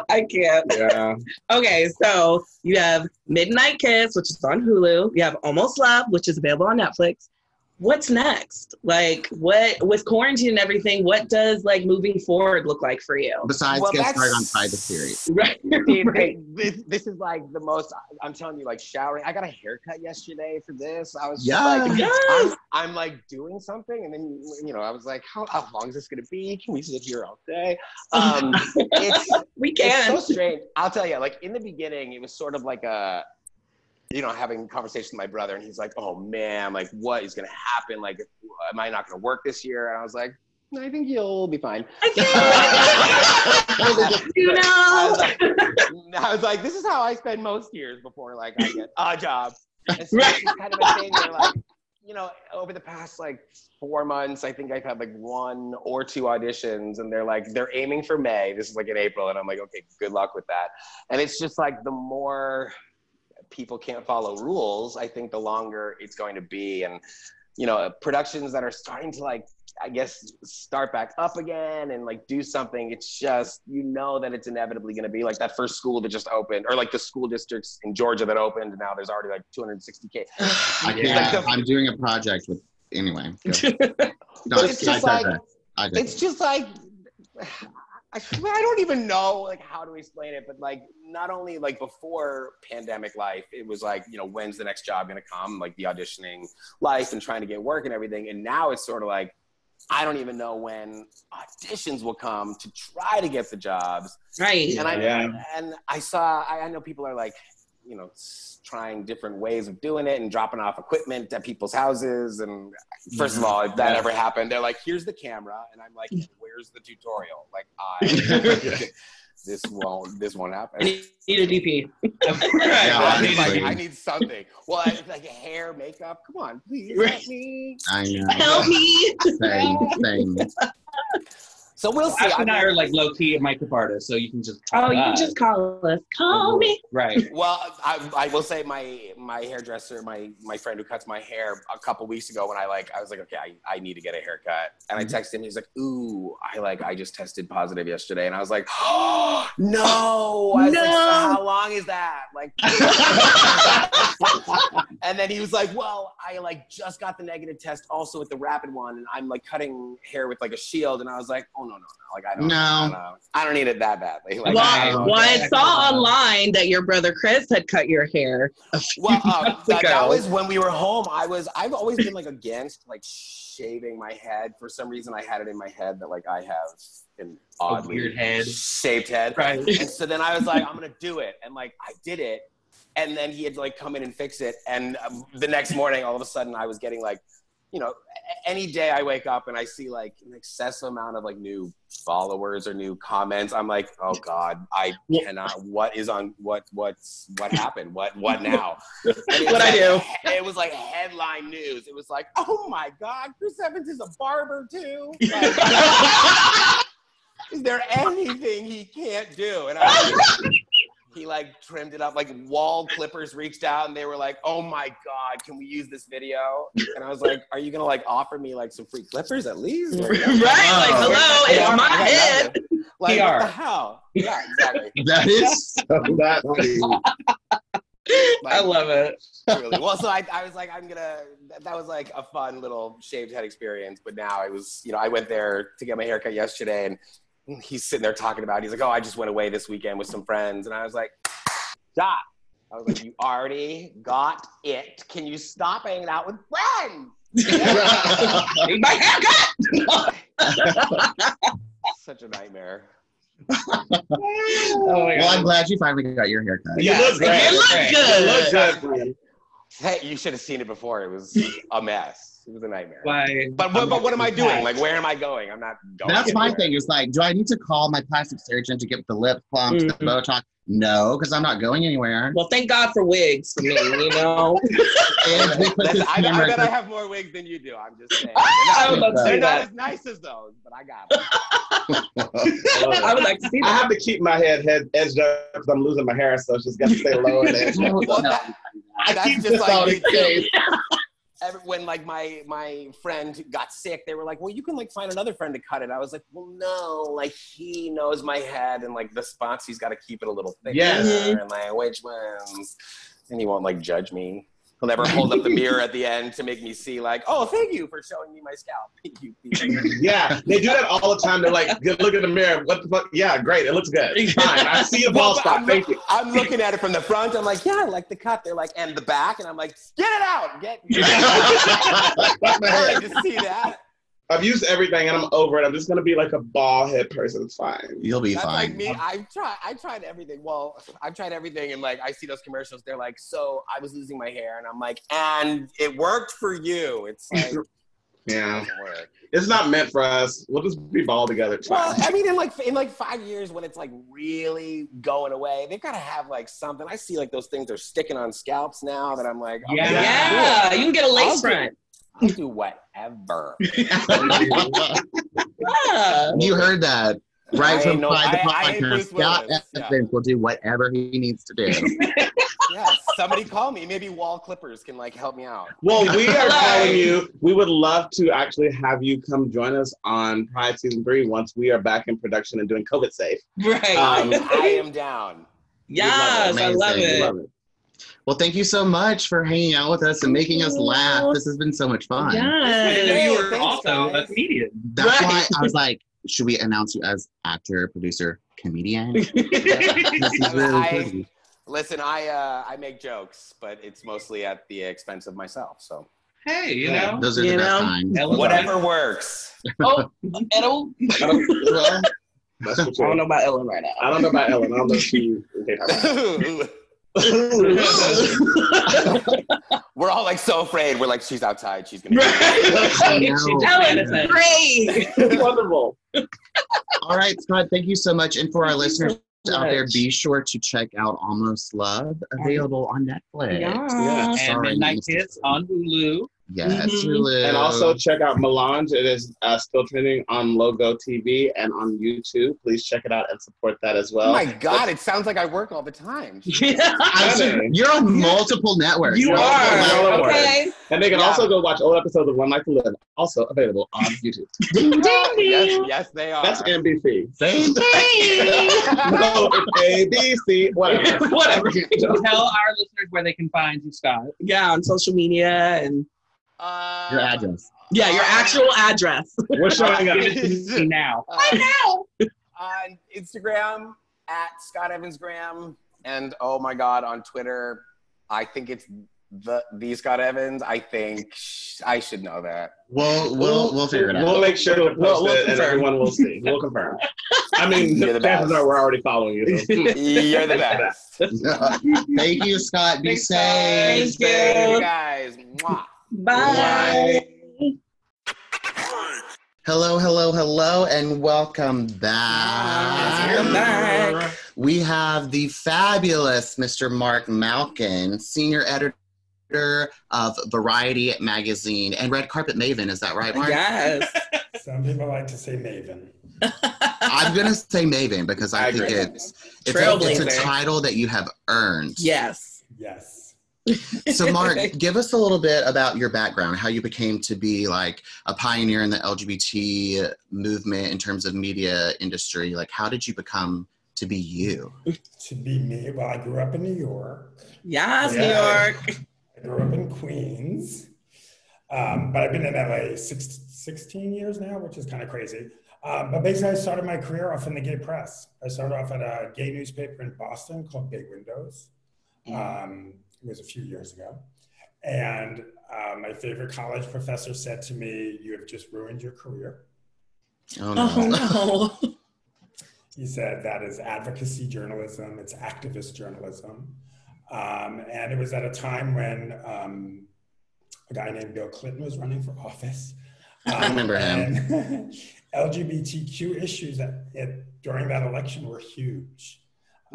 A: I can't.
D: Yeah.
A: Okay, so you have Midnight Kiss, which is on Hulu. You have Almost Love, which is available on Netflix. What's next? Like, what with quarantine and everything? What does like moving forward look like for you?
C: Besides,
B: Well,
C: get started on Pride the Series.
A: Right,
B: Dude,
A: right.
B: this, this is like the most i'm telling you like showering i got a haircut yesterday for this i was just
C: Yeah.
B: like
A: Yes.
B: I'm, I'm like doing something and then you know i was like how, how long is this going to be can we sit here all day um it's
A: We
B: it's so strange i'll tell you like in the beginning it was sort of like a you know having a conversation with my brother and he's like oh man like what is going to happen like am i not going to work this year and i was like I think you'll be fine.
A: you know.
B: I was, like, I was like, this is how I spend most years before like I get a job. And so
A: Right.
B: it's kind of a thing where like, you know, over the past like four months, I think I've had like one or two auditions, and they're like, they're aiming for May. This is like in April, and I'm like, okay, good luck with that. And it's just like the more people can't follow rules, I think the longer it's going to be. And you know, productions that are starting to like, I guess, start back up again and like do something. It's just you know that it's inevitably going to be like that first school that just opened, or like the school districts in Georgia that opened, and now there's already like 260k.
C: I can't.
B: Like the-
C: I'm doing a project with. Anyway. No,
B: it's just
C: said
B: like
C: that. I did.
B: it's just like I, swear I don't even know like how to explain it, but like not only like before pandemic life, it was like you know when's the next job gonna come, like the auditioning life and trying to get work and everything, and now it's sort of like I don't even know when auditions will come to try to get the jobs,
A: Right.
B: and I
D: Yeah.
B: and I saw I, I know people are like you know trying different ways of doing it and dropping off equipment at people's houses and first of all if that
D: Yeah.
B: ever happened they're like here's the camera and i'm like where's the tutorial like i this won't this won't happen
A: I need a DP.
C: Yeah,
B: I, need, like. I need something well I, like hair makeup come on please help me
C: I know.
A: Help me.
C: Same, same.
B: So we'll see
H: Ashley and I are like low key makeup artists, so you can just.
A: Oh, you can just call us. Call me.
H: Right.
B: Well, I, I will say my my hairdresser, my my friend who cuts my hair, a couple weeks ago when I like I was like, okay, I, I need to get a haircut, and I mm-hmm. texted him. He's like, ooh, I like I just tested positive yesterday, and I was like, oh no, I was like, so
A: No.
B: how long is that? Like, and then he was like, well, I like just got the negative test also with the rapid one, and I'm like cutting hair with like a shield, and I was like, oh no no no, like I don't,
C: No.
B: I don't, I don't need it that badly. Like,
A: Well,
B: I-
A: well, I saw online that your brother Chris had cut your hair. a few
B: Well, um,
A: months
B: that, that was when we were home. I was I've always been like against like shaving my head. For some reason, I had it in my head that like I have an oddly
H: weird head.
B: shaped head.
H: Right.
B: And so then I was like, I'm gonna do it, and like I did it, and then he had like come in and fix it. And um, the next morning, all of a sudden, I was getting like, you know, any day I wake up and I see like an excessive amount of like new followers or new comments, I'm like, oh god, I cannot. What is on what what's what happened? What what now? It was
A: I
B: like-
A: do.
B: It was like headline news. It was like, oh my god, Chris Evans is a barber too. Like, is there anything he can't do? And I like, he like trimmed it up. Like Wahl clippers reached out and they were like, "Oh my god, can we use this video?" And I was like, "Are you gonna like offer me like some free clippers at least?" Like,
A: right? Like,
C: Oh.
A: hello,
B: I
A: it's my
B: I got
A: head.
B: Like
H: PR.
B: what the hell? Yeah, exactly.
C: That is
D: So that
A: I love it.
B: really. Well, so I, I was like, I'm gonna. That, that was like a fun little shaved head experience. But now I was, you know, I went there to get my haircut yesterday, and he's sitting there talking about. It. He's like, "Oh, I just went away this weekend with some friends," and I was like, "Stop." I was like, "You already got it. Can you stop hanging out with friends?"
A: Need my haircut.
B: Such a nightmare.
A: Oh my
C: well, I'm glad you finally got your haircut.
D: you look great.
A: You look
H: Great.
D: You
A: good.
D: look good.
B: Hey, you should have seen it before. It was a mess. It was a nightmare.
H: Like,
B: But what, but what am I doing? Like, where am I going? I'm not going.
C: That's my thing. Is like, do I need to call my plastic surgeon to get the lip plumps, the
A: Mhm.
C: Botox? No, because I'm not going anywhere.
A: Well, thank God for wigs for me, you know.
C: And they put this
B: I, I
C: camera-
B: bet I have more wigs than you do. I'm just saying.
A: I would
B: They're
A: love to
B: not,
A: see
B: they're not
A: that.
B: as nice as those, but I got them.
A: I would like to see
D: I have to keep my head head edged up because I'm losing my hair, so it's just got to stay low and edged.
B: Well,
C: no.
B: that-
D: I keep
B: just
D: this
B: like
D: on
B: me
D: the case.
B: Every, when like my my friend got sick, they were like, "Well, you can like find another friend to cut it." I was like, "Well, no, like he knows my head and like the spots he's got to keep it a little thicker
D: Yes.
B: and like which ones." And he won't like judge me. He'll never hold up the mirror at the end to make me see like, "Oh, thank you for showing me my scalp." You
D: Yeah, they do that all the time. They're like, look in the mirror. What the fuck? Yeah, great. It looks good. Fine. I see a ball spot.
B: I'm,
D: Thank you.
B: I'm looking at it from the front. I'm like, yeah, I like the cut. They're like, and the back, and I'm like, get it out, get.
D: it my
B: I like to see that.
D: I've used everything and I'm over it. I'm just gonna be like a ball head person. It's fine.
C: You'll be
B: That's
C: fine.
B: like me. I've tried. I tried everything. Well, I've tried everything, and like I see those commercials. They're like, so I was losing my hair, and I'm like, and it worked for you. It's like,
D: Yeah.
B: doesn't.
D: It's not meant for us. We'll just be ball together.
B: Well. I mean, in like in like five years, when it's like really going away, they've got to have like something. I see like those things are sticking on scalps now that I'm like, oh,
H: Yeah.
A: Yeah, you can get a lace
B: I'll do-
A: front.
B: I'll do whatever.
A: Yeah.
C: You heard that. Right
B: I
C: from
B: know-
C: Pride the
B: I- I
C: Podcast. Scott
B: Willis, yeah.
C: Evans will do whatever he needs to do.
B: yeah, somebody call me. Maybe Wahl Clippers can like help me out.
D: Well, we are
A: Hello.
D: calling you. We would love to actually have you come join us on Pride Season 3 once we are back in production and doing COVID safe.
A: Right.
D: Um,
B: I am down.
A: yes, I love
C: Amazing.
A: it.
D: Love it.
C: Well, thank you so much for hanging out with us and making us laugh. This has been so much fun.
H: I didn't know
A: Yes.
H: you were
B: Thanks,
H: also a comedian.
C: That's
A: Right.
C: why I was like, should we announce you as actor, producer, comedian? this is really
B: I-
C: pretty.
B: Listen, I uh, I make jokes, but it's mostly at the expense of myself. So
H: Hey, you
D: Yeah.
H: know.
C: Those are
A: You
C: the best times.
B: Whatever works.
A: Oh, Ellen.
D: I don't, that's for
A: I don't know about Ellen right now.
D: I don't know about Ellen. I don't know if she. Okay,
B: We're all like so afraid. We're like, she's outside. She's gonna.
C: I know.
A: Ellen is great.
D: Wonderful.
C: All right, Scott, thank you so much. And for our
A: Thank
C: listeners
A: so
C: out there, be sure to check out Almost Love, available on Netflix.
A: Yeah.
H: And
C: Sorry,
H: Midnight Kiss on Hulu.
C: Yes,
A: Mhm.
D: And also check out Melange. It is uh, still trending on Logo TV and on YouTube. Please check it out and support that as well.
B: Oh my god! It sounds like I work all the time.
C: I'm you're on multiple networks.
A: You
D: Yeah,
A: are.
D: all over.
A: Okay.
D: And they can
B: Yeah.
D: also go watch old episodes of One Life to Live, also available on YouTube.
A: Ding, ding,
B: yes,
A: ding.
B: yes, they are.
D: That's NBC.
C: Same thing.
D: no, it's ABC. Whatever.
A: Whatever.
H: Tell our listeners where they can find you, Scott.
A: Yeah, on social media and
B: Uh,
C: Your address.
A: yeah, your actual address.
D: We're showing up.
H: Give it now.
B: uh,
A: know.
B: on Instagram at Scott Evans Graham, and oh my god, on Twitter, I think it's the the Scott Evans. I think sh- I should know that.
C: We'll we'll we'll figure it out.
D: We'll make sure to post
B: We'll- we'll
D: it and
B: confirm.
D: everyone will see. We'll confirm. I mean,
B: You're the
D: chances
B: best.
D: are we're already following you. so.
B: You're the best.
C: Thank you, Scott. Be
B: Thanks,
C: safe.
A: Thank you.
B: you guys. Mwah.
A: Bye.
C: Hello, hello, hello, and welcome back.
A: Welcome back.
C: We have the fabulous Mr. Marc Malkin, senior editor of Variety magazine and Red Carpet Maven. Is that right, Marc?
A: Yes.
I: Some people like to say Maven.
C: I'm gonna say Maven because I,
D: I
C: think
D: agree.
C: it's it's a, it's a title that you have earned.
A: yes.
I: Yes.
C: So, Marc, give us a little bit about your background, how you became to be like a pioneer in the LGBT movement in terms of media industry. Like, how did you become to be you?
I: To be me, well, I grew up in New York.
A: Yes,
I: Yeah.
A: New York.
I: I grew up in Queens. Um, but I've been in LA six, 16 years now, which is kind of crazy. Um, but basically, I started my career off in the gay press. I started off at a gay newspaper in Boston called Bay Windows. Um, it was a few years ago. And uh, my favorite college professor said to me, You have just ruined your career.
C: Oh no.
A: Oh no.
I: He said that is advocacy journalism, it's activist journalism. Um, and it was at a time when um, a guy named Bill Clinton was running for office.
C: I remember him.
I: LGBTQ issues at, at, during that election were huge.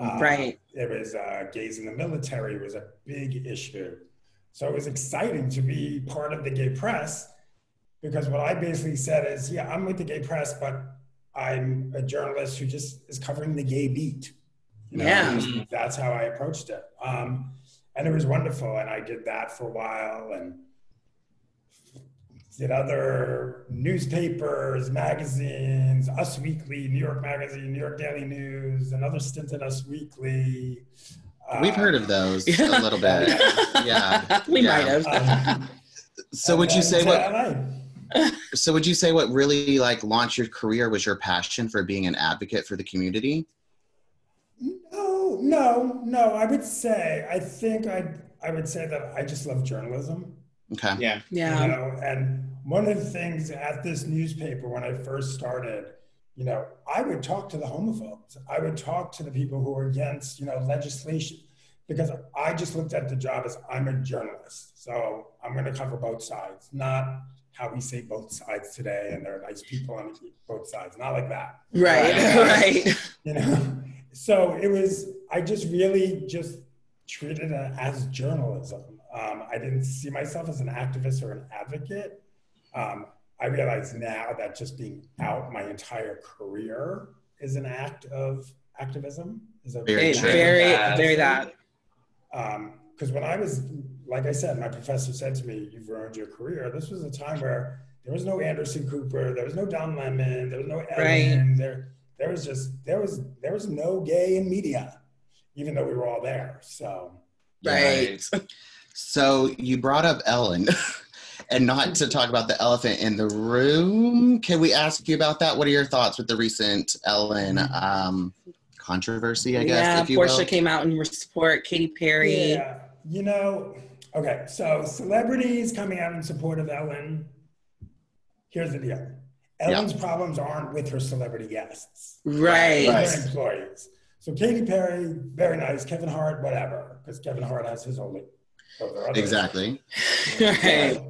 I: Uh,
A: Right.
I: It was uh, gays in the military was a big issue. So it was exciting to be part of the gay press because what I basically said is, yeah, I'm with the gay press, but I'm a journalist who just is covering the gay beat. You know,
A: Yeah.
I: That's how I approached it. Um, and it was wonderful. And I did that for a while and did other newspapers, magazines, Us Weekly, New York Magazine, New York Daily News, another stint at Us Weekly.
C: We've heard of those a little bit. Yeah.
A: we
C: Yeah.
A: might have.
I: Um,
C: So would you say what?
I: LA.
C: So would you say what really like launched your career was your passion for being an advocate for the community?
I: No, no, no. I would say I think I I would say that I just love journalism.
C: Okay.
D: Yeah.
I: You
A: yeah.
I: know, and one of the things at this newspaper when I first started, you know, I would talk to the homophobes. I would talk to the people who are against, you know, legislation because I just looked at the job as I'm a journalist. So I'm going to cover both sides, not how we say both sides today, and there are nice people on both sides. Not like that.
A: Right, right.
I: You know. So it was. I just really just treated it as journalism. Um, I didn't see myself as an activist or an advocate. Um, I realize now that just being out my entire career is an act of activism. Is a
C: Very
A: Very,
C: true.
A: very, very that.
I: because when I was, like I said, my professor said to me, "You've ruined your career." This was a time where there was no Anderson Cooper, there was no Don Lemon, there was no Ellen. There, there was just there was there was no gay in media, even though we were all there. So
A: Right.
C: So you brought up Ellen, and not to talk about the elephant in the room. Can we ask you about that? What are your thoughts with the recent Ellen um, controversy? I guess,
A: yeah,
C: if you
A: Portia
C: will.
A: came out and support Katy Perry.
I: yeah, you know, okay. So celebrities coming out in support of Ellen. Here's the deal. Ellen's problems aren't with her celebrity guests.
A: Right.
I: They're employees. So Katy Perry, very nice. Kevin Hart, whatever, because Kevin Hart has his own. Those are other-
C: Exactly.
A: right.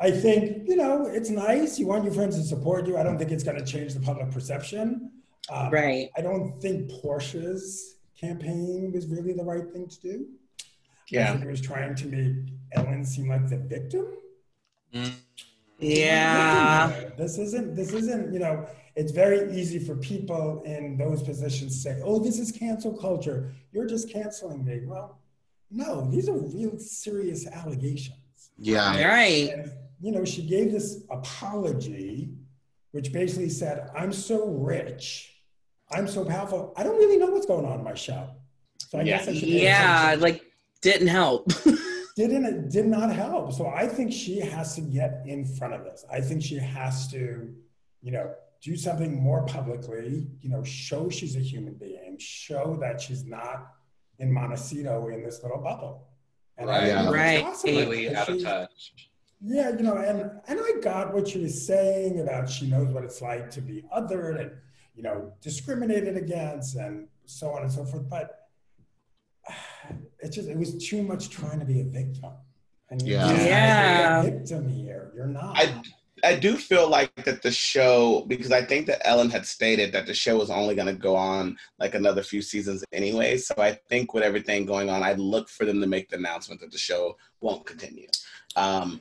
I: I think you know it's nice. You want your friends to support you. I don't think it's going to change the public perception. Um,
A: Right.
I: I don't think Portia's campaign was really the right thing to do. I
D: Yeah.
I: think it was trying to make Ellen seem like the victim.
A: Yeah.
I: This isn't. This isn't. You know, it's very easy for people in those positions to say, "Oh, this is cancel culture. You're just canceling me." Well, no, these are real serious allegations.
C: Yeah.
A: Right.
I: And, you know, she gave this apology, which basically said, I'm so rich, I'm so powerful, I don't really know what's going on in my show. So I guess I should
A: Yeah, like didn't help.
I: didn't it did not help. So I think she has to get in front of this. I think she has to, you know, do something more publicly, you know, show she's a human being, show that she's not in Montecito in this little bubble. And I
E: Right.
I: think it's
A: Right.
I: possible,
E: Completely
I: because
E: out of touch.
I: yeah, you know, and and I got what she was saying about she knows what it's like to be othered and you know discriminated against and so on and so forth. But it just it was too much trying to be a victim. And you're
C: Yeah.
I: just
A: Yeah.
I: a victim here. You're not.
D: I I do feel like that the show because I think that Ellen had stated that the show was only going to go on like another few seasons anyway. So I think with everything going on, I'd look for them to make the announcement that the show won't continue. Um,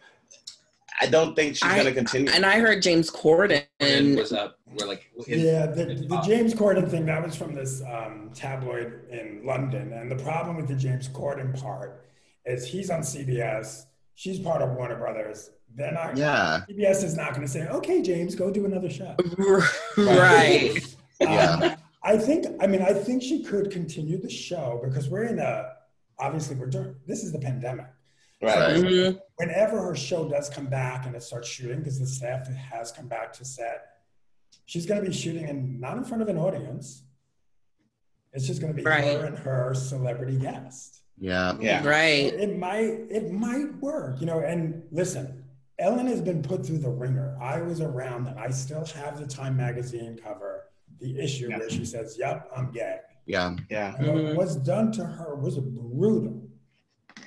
D: I don't think she's going to continue.
A: and I heard James Corden.
E: And was up. We're like, in-
I: yeah, the, the. James Corden thing that was from this um, tabloid in London, and the problem with the James Corden part is he's on CBS. She's part of Warner Brothers. They're not.
C: Yeah.
I: CBS is not going to say, "Okay, James, go do another show."
A: right.
C: Yeah.
I: Um, I think. I mean, I think she could continue the show because we're in a. Obviously, we're doing. This is the pandemic.
D: right.
A: Mhm.
I: Whenever her show does come back and it starts shooting, because the staff has come back to set, she's going to be shooting and not in front of an audience. It's just going to be
A: Right.
I: her and her celebrity guest.
C: Yeah.
D: Yeah.
A: Right.
I: It might. It might work, you know. And listen, Ellen has been put through the ringer. I was around that. I still have the Time magazine cover, the issue
D: Yeah.
I: where she says, "Yep, I'm gay."
C: Yeah.
D: Yeah.
I: And what
A: Mhm.
I: was done to her was brutal.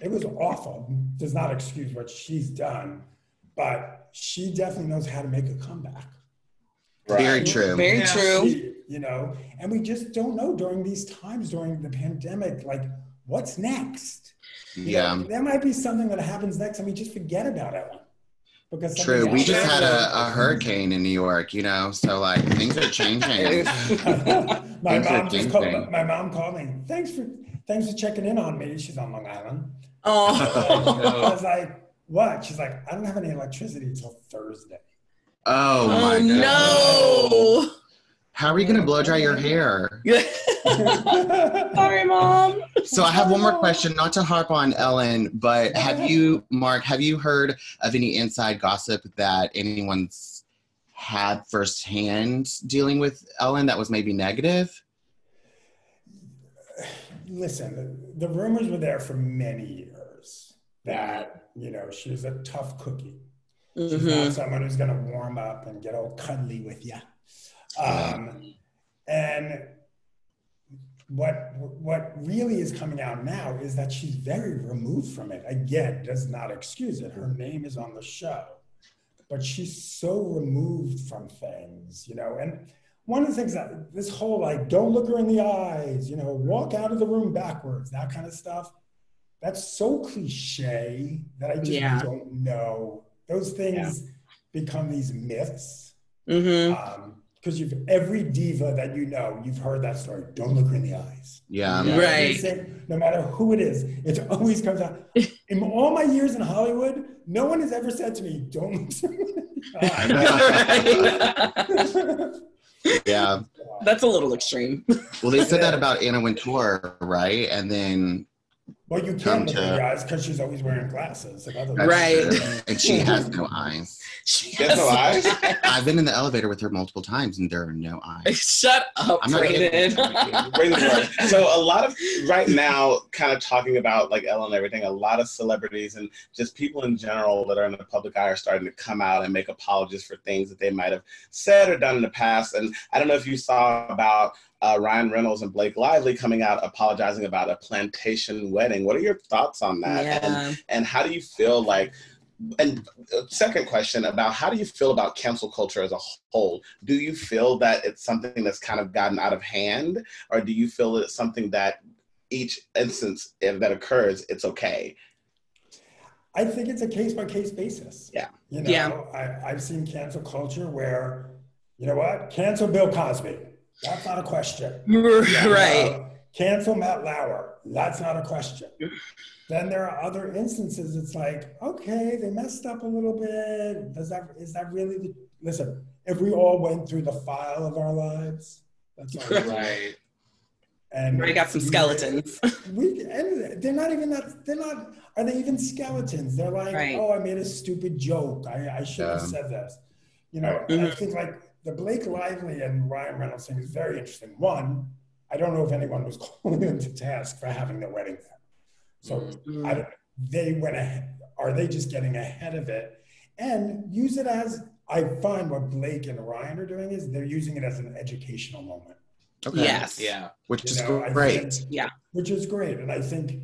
I: It was awful. Does not excuse what she's done, but she definitely knows how to make a comeback.
C: Very true.
A: Very
E: Yeah.
A: true.
I: She- you know, and we just don't know during these times during the pandemic, like what's next. You know,
C: Yeah.
I: there might be something that happens next, and we just forget about Ellen. Because
C: True. We just had a, a hurricane in New York, you know, so like things are changing.
I: my
C: Things are
I: mom just called, my mom called me. Thanks for thanks for checking in on me. She's on Long Island.
A: Oh.
I: oh I was like, what? She's like, I don't have any electricity until Thursday.
C: Oh my
A: Oh
C: god.
A: no.
C: How are you gonna blow dry your hair?
A: Sorry, mom.
C: So I have one more question, not to harp on Ellen, but have you, Marc, have you heard of any inside gossip that anyone's had firsthand dealing with Ellen that was maybe negative?
I: Listen, the, the rumors were there for many years that, you know, she was a tough cookie. She's
A: Mhm.
I: not someone who's going to warm up and get all cuddly with you. Um, and what what really is coming out now is that she's very removed from it. Again, does not excuse it. Her name is on the show, but she's so removed from things, you know. And one of the things that this whole like, don't look her in the eyes, you know, walk out of the room backwards, that kind of stuff. That's so cliche that I just
A: Yeah.
I: don't know. Those things become these myths.
A: Mm-hmm.
I: Because you've every diva that you know, you've heard that story. Don't look her in the eyes.
C: Yeah.
E: Yeah.
A: Right.
I: Say- No matter who it is, it always comes out. In all my years in Hollywood, no one has ever said to me, "Don't." look her in the eye."
C: Yeah.
A: That's a little extreme.
C: Well, they said that about Anna Wintour, right? And then
I: well, you
C: Come
I: can look her in
C: to-
I: eyes because she's always wearing glasses. and
A: Right.
C: true. and she has no eyes.
A: She
D: There's no eyes?
C: I've been in the elevator with her multiple times, and there are no eyes.
A: Shut up,
C: I'm not
A: Braden.
D: Praise the Lord. So a lot of right now, kind of talking about like Ellen and everything, a lot of celebrities and just people in general that are in the public eye are starting to come out and make apologies for things that they might have said or done in the past. And I don't know if you saw about uh, Ryan Reynolds and Blake Lively coming out apologizing about a plantation wedding. What are your thoughts on that? And,
A: yeah.
D: and how do you feel like? And uh, second question about how do you feel about cancel culture as a whole? Do you feel that it's something that's kind of gotten out of hand, or do you feel it's something that each instance if that occurs, it's okay?
I: I think it's a case by case basis.
D: Yeah.
I: You know,
A: Yeah.
I: I, I've seen cancel culture where, you know what, cancel Bill Cosby. That's not a question.
A: Right.
I: Uh, cancel Matt Lauer. That's not a question. then there are other instances. It's like, okay, they messed up a little bit. Does that is that really the listen? If we all went through the file of our lives, that's all.
E: Right.
I: And
A: we got some skeletons.
I: We and they're not even that. They're not. Are they even skeletons? They're like,
A: Right.
I: oh, I made a stupid joke. I, I should have
C: Yeah.
I: said this. You know, and I think like the Blake Lively and Ryan Reynolds thing is very interesting. One, I don't know if anyone was calling them to task for having their wedding there. So
A: Mm.
I: I they went ahead. Are they just getting ahead of it and use it as? I find what Blake and Ryan are doing is they're using it as an educational moment.
C: Okay.
A: Yes.
E: Yeah.
C: Which
I: You
C: is
I: know,
C: great.
I: think-
A: Yeah.
I: Which is great. And I think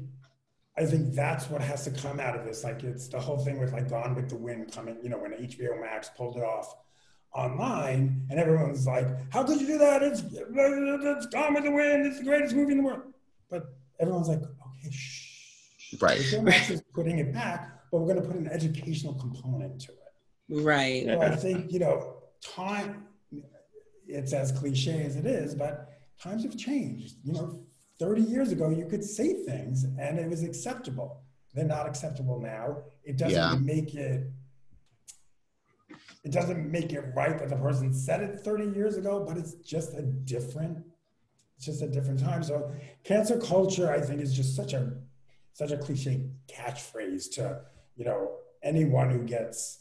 I: I think that's what has to come out of this. Like it's the whole thing with like Gone with the Wind coming, you know, when HBO Max pulled it off online and everyone's like, How could you do that? It's it's Gone with the Wind, it's the greatest movie in the world. But everyone's like, okay, shh.
C: Right.
I: HBO Max is putting it back, but we're gonna put an educational component to it.
A: Right.
I: So I think, you know, time, it's as cliche as it is, but times have changed. You know, 30 years ago, you could say things and it was acceptable. They're not acceptable now. It doesn't
C: Yeah.
I: make it, it doesn't make it right that the person said it 30 years ago, but it's just a different, it's just a different time. So cancel culture, I think, is just such a, such a cliche catchphrase to, you know, anyone who gets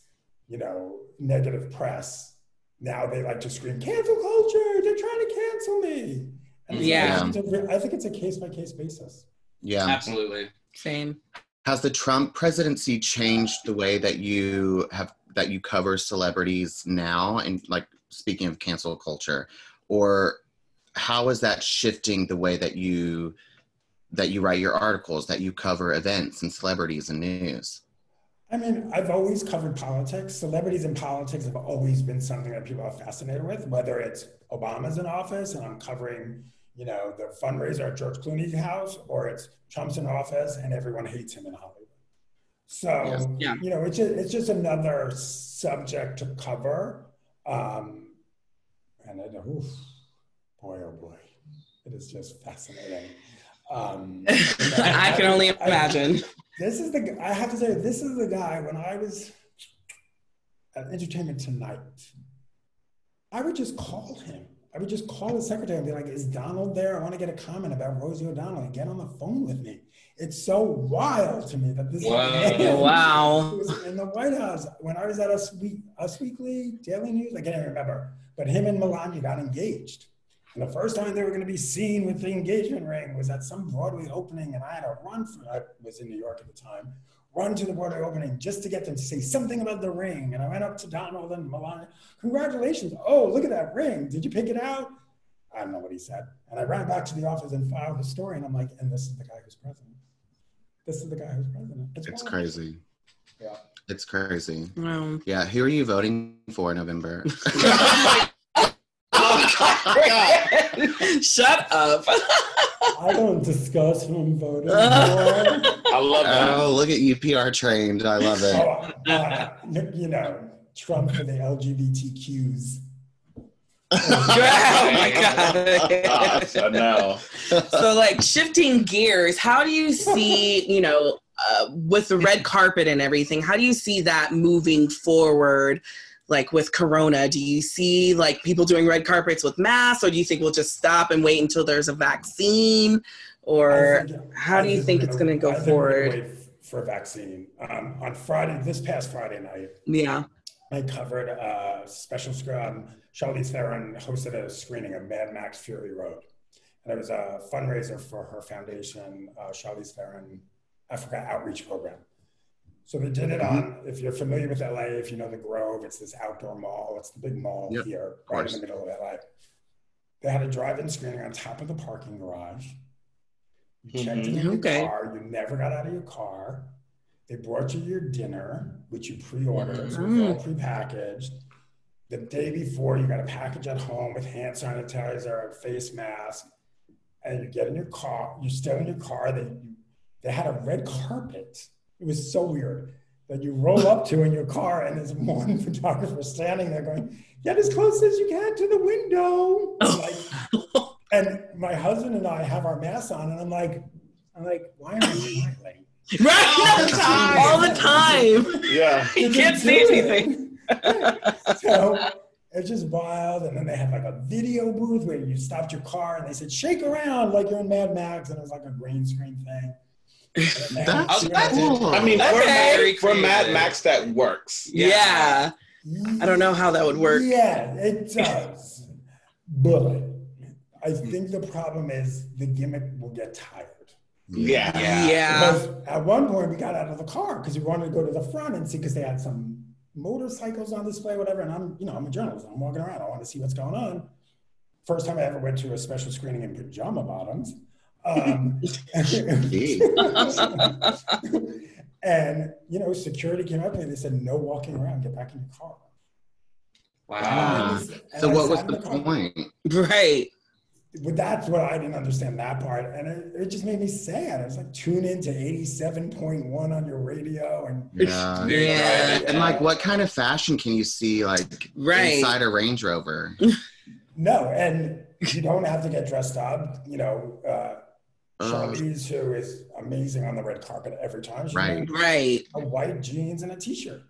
I: you know, negative press. Now they like to scream, cancel culture, they're trying to cancel me. And
A: Yeah.
I: I think a- I think it's a case by case basis.
C: Yeah.
E: Absolutely.
A: Same.
C: Has the Trump presidency changed the way that you have that you cover celebrities now and like speaking of cancel culture or how is that shifting the way that you that you write your articles that you cover events and celebrities and news
I: I mean, I've always covered politics. Celebrities and politics have always been something that people are fascinated with, whether it's Obama's in office and I'm covering, you know, the fundraiser at George Clooney's house, or it's Trump's in office and everyone hates him in Hollywood. So,
C: Yes.
A: Yeah.
I: you know, it's just, it's just another subject to cover. Um, and it, oof, boy, oh boy, it is just fascinating. Um, you know,
A: I can only
I: I-
A: imagine.
I: this is the I have to say this is the guy when I was at Entertainment Tonight. I would just call him. I would just call the secretary and be like, "Is Donald there? I want to get a comment about Rosie O'Donnell. Get on the phone with me." It's so wild to me that this
E: Wow.
I: man
A: Wow.
I: was in the White House when I was at Us, Week, Us Weekly, Daily News. I can't even remember, but him and Melania got engaged. And the first time they were going to be seen with the engagement ring was at some Broadway opening, and I had to run for. I was in New York at the time. Run to the Broadway opening just to get them to say something about the ring. And I went up to Donald and Melania. Congratulations! Oh, look at that ring. Did you pick it out? I don't know what he said. And I ran back to the office and filed the story. And I'm like, and this is the guy who's president. This is the guy who's president.
C: it's
I: wild.
C: crazy
I: Yeah.
C: It's crazy.
A: Um,
C: Yeah, who are you voting for in November?
A: Shut up.
I: I don't discuss who I'm voting for.
D: I love that.
C: oh, look at you, PR trained. I love it.
I: Oh, uh, you know, Trump for the LGBTQs.
A: Oh my god.
D: Gosh, I know.
A: so like shifting gears, how do you see, you know, uh, with the red carpet and everything, how do you see that moving forward? Like with Corona, do you see like people doing red carpets with masks, or do you think we'll just stop and wait until there's a vaccine, or
I: think-
A: how do you think it's going to go
I: I
A: forward?
I: wait For a vaccine. Um, on Friday, this past Friday night,
A: Yeah.
I: I covered a special scrum. Charlize Theron hosted a screening of Mad Max Fury Road. And it was a fundraiser for her foundation, uh, Charlize Theron Africa Outreach Program. So they did it mm-hmm. on, if you're familiar with LA, if you know the Grove, it's this outdoor mall. It's the big mall
C: Yep,
I: here, right in the middle of LA. They had a drive-in screening on top of the parking garage. You checked in mm-hmm. your
A: Okay.
I: car. You never got out of your car. They brought you your dinner, which you pre-ordered, so it
A: Mm.
I: was all prepackaged. The day before, you got a package at home with hand sanitizer, face mask, and you get in your car. You're still in your car. They they had a red carpet. It was so weird that you roll up to in your car, and there's one photographer standing there going, "Get as close as you can to the window." Like, and my husband and I have our masks on, and I'm like, I'm like, why are I smiling?
A: Right.
I: All the time.
A: All the time.
D: Yeah.
A: You can't see anything.
I: so it's just wild. And then they had like a video booth where you stopped your car and they said, shake around like you're in Mad Max. And it was like a green screen thing. And they had-
C: That's cool.
D: I mean,
A: Okay.
D: for,
E: Very
D: Mad, for Mad. Max, that works.
A: Yeah. I don't know how that would work.
I: Yeah, it does. But I think the problem is the gimmick will get tired.
D: Yeah.
A: Yeah.
I: Because at one point we got out of the car because we wanted to go to the front and see because they had some motorcycles on display, whatever. And I'm, you know, I'm a journalist. I'm walking around. I want to see what's going on. First time I ever went to a special screening in pajama bottoms. Um, and you know, security came up and. They said, "No walking around. Get back in your car."
E: Wow.
I: And
C: So what was
I: sat in
C: the
I: car.
C: point?
A: Right.
I: But that's what I didn't understand that part, and it, it just made me sad. I was like, tune in to eighty-seven point one on your radio, and
C: Yeah.
A: Yeah.
C: And like, what kind of fashion can you see like
A: Right.
C: inside a Range Rover?
I: no, and you don't have to get dressed up. You know, uh,
C: Oh.
I: Charlize, who is amazing on the red carpet every time, she's
C: Right.
A: Right.
I: a white jeans and a t-shirt.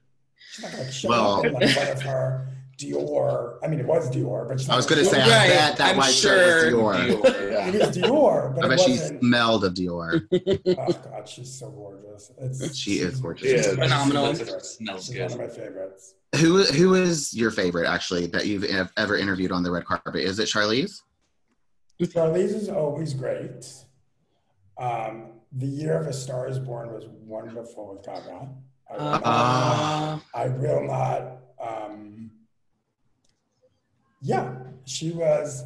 I: She's not gonna show
C: Well-
I: up in like one of her Dior. I mean, it was Dior, but she's
C: I was gonna say,
I: show
C: I.
A: Right.
C: bet that
A: I'm
C: white shirt
A: sure.
C: was Dior.
D: Yeah.
I: It is Dior, but
C: I
I: it
C: bet she
I: wasn't.
C: smelled of Dior.
I: Oh God, she's so gorgeous. It's,
C: She is gorgeous.
D: Yeah.
I: she's
A: Phenomenal.
I: my favorite.
E: Smells
I: She's
E: good.
I: one of my favorites.
C: Who who is your favorite actually that you've ever interviewed on the red carpet? Is it Charlize?
I: Charlize is always great. Um, the Year of a Star is Born was wonderful with Gaga. I will not,
A: Uh,
I: I will not um, yeah, she was,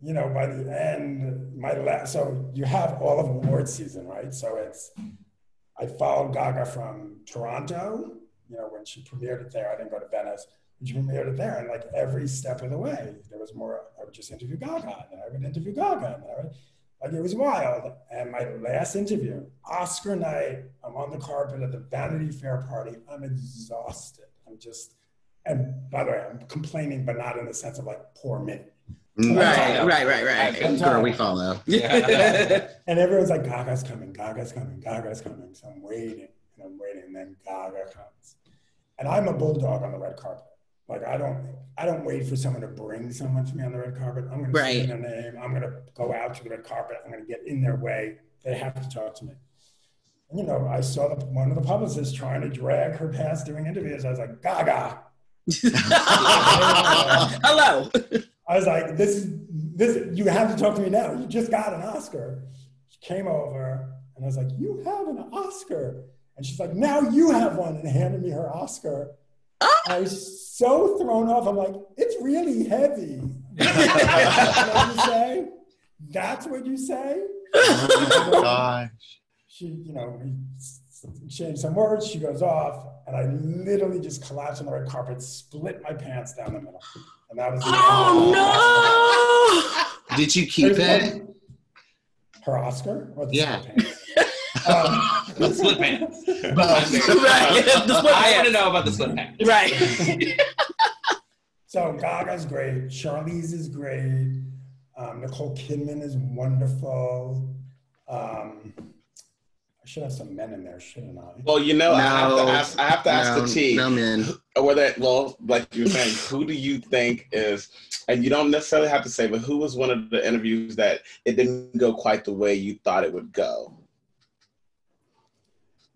I: you know, by the end, my last, so you have all of award season, right? So it's, I followed Gaga from Toronto, you know, when she premiered it there. I didn't go to Venice. When she premiered it there, and like every step of the way, there was more. I would just interview Gaga, and I would interview Gaga, and I would, like it was wild. And my last interview, Oscar night, I'm on the carpet at the Vanity Fair party. I'm exhausted. I'm just, and by the way, I'm complaining, but not in the sense of like poor me. Mm.
A: right, right, right, right.
I: I'm
C: Girl, we follow. Yeah.
I: And everyone's like, Gaga's coming, Gaga's coming, Gaga's coming. So I'm waiting and I'm waiting, and then Gaga comes. And I'm a bulldog on the red carpet. Like I don't, I don't wait for someone to bring someone to me on the red carpet. I'm going to say their name. I'm going to go out to the red carpet. I'm going to get in their way. They have to talk to me. And, you know, I saw the, one of the publicists trying to drag her past doing interviews. I was like, Gaga.
A: Hello.
I: I was like, this is this. You have to talk to me now. You just got an Oscar. She came over, and I was like, you have an Oscar, and she's like, now you have one, and handed me her Oscar. I was so thrown off. I'm like, it's really heavy. That's what you say? That's what you say?
C: Oh my gosh.
I: She, you know, we change some words. She goes off, and I literally just collapsed on the red carpet, split my pants down the middle, and that was. the
G: Oh no!
C: Did you keep it?
I: Her Oscar? Or the
C: Yeah.
I: split pants? Um,
E: The split pants.
C: Both.
G: Right. The split
E: I want to know about the split pants.
G: Right.
I: So Gaga's great. Charlize is great. Um, Nicole Kidman is wonderful. Um, I should have some men in there, shouldn't I?
D: Well, you know, I have to ask. I have to ask
C: no,
D: the T.
C: No, man.
D: Or whether, well, like you were saying, who do you think is, and you don't necessarily have to say, but who was one of the interviews that it didn't go quite the way you thought it would go?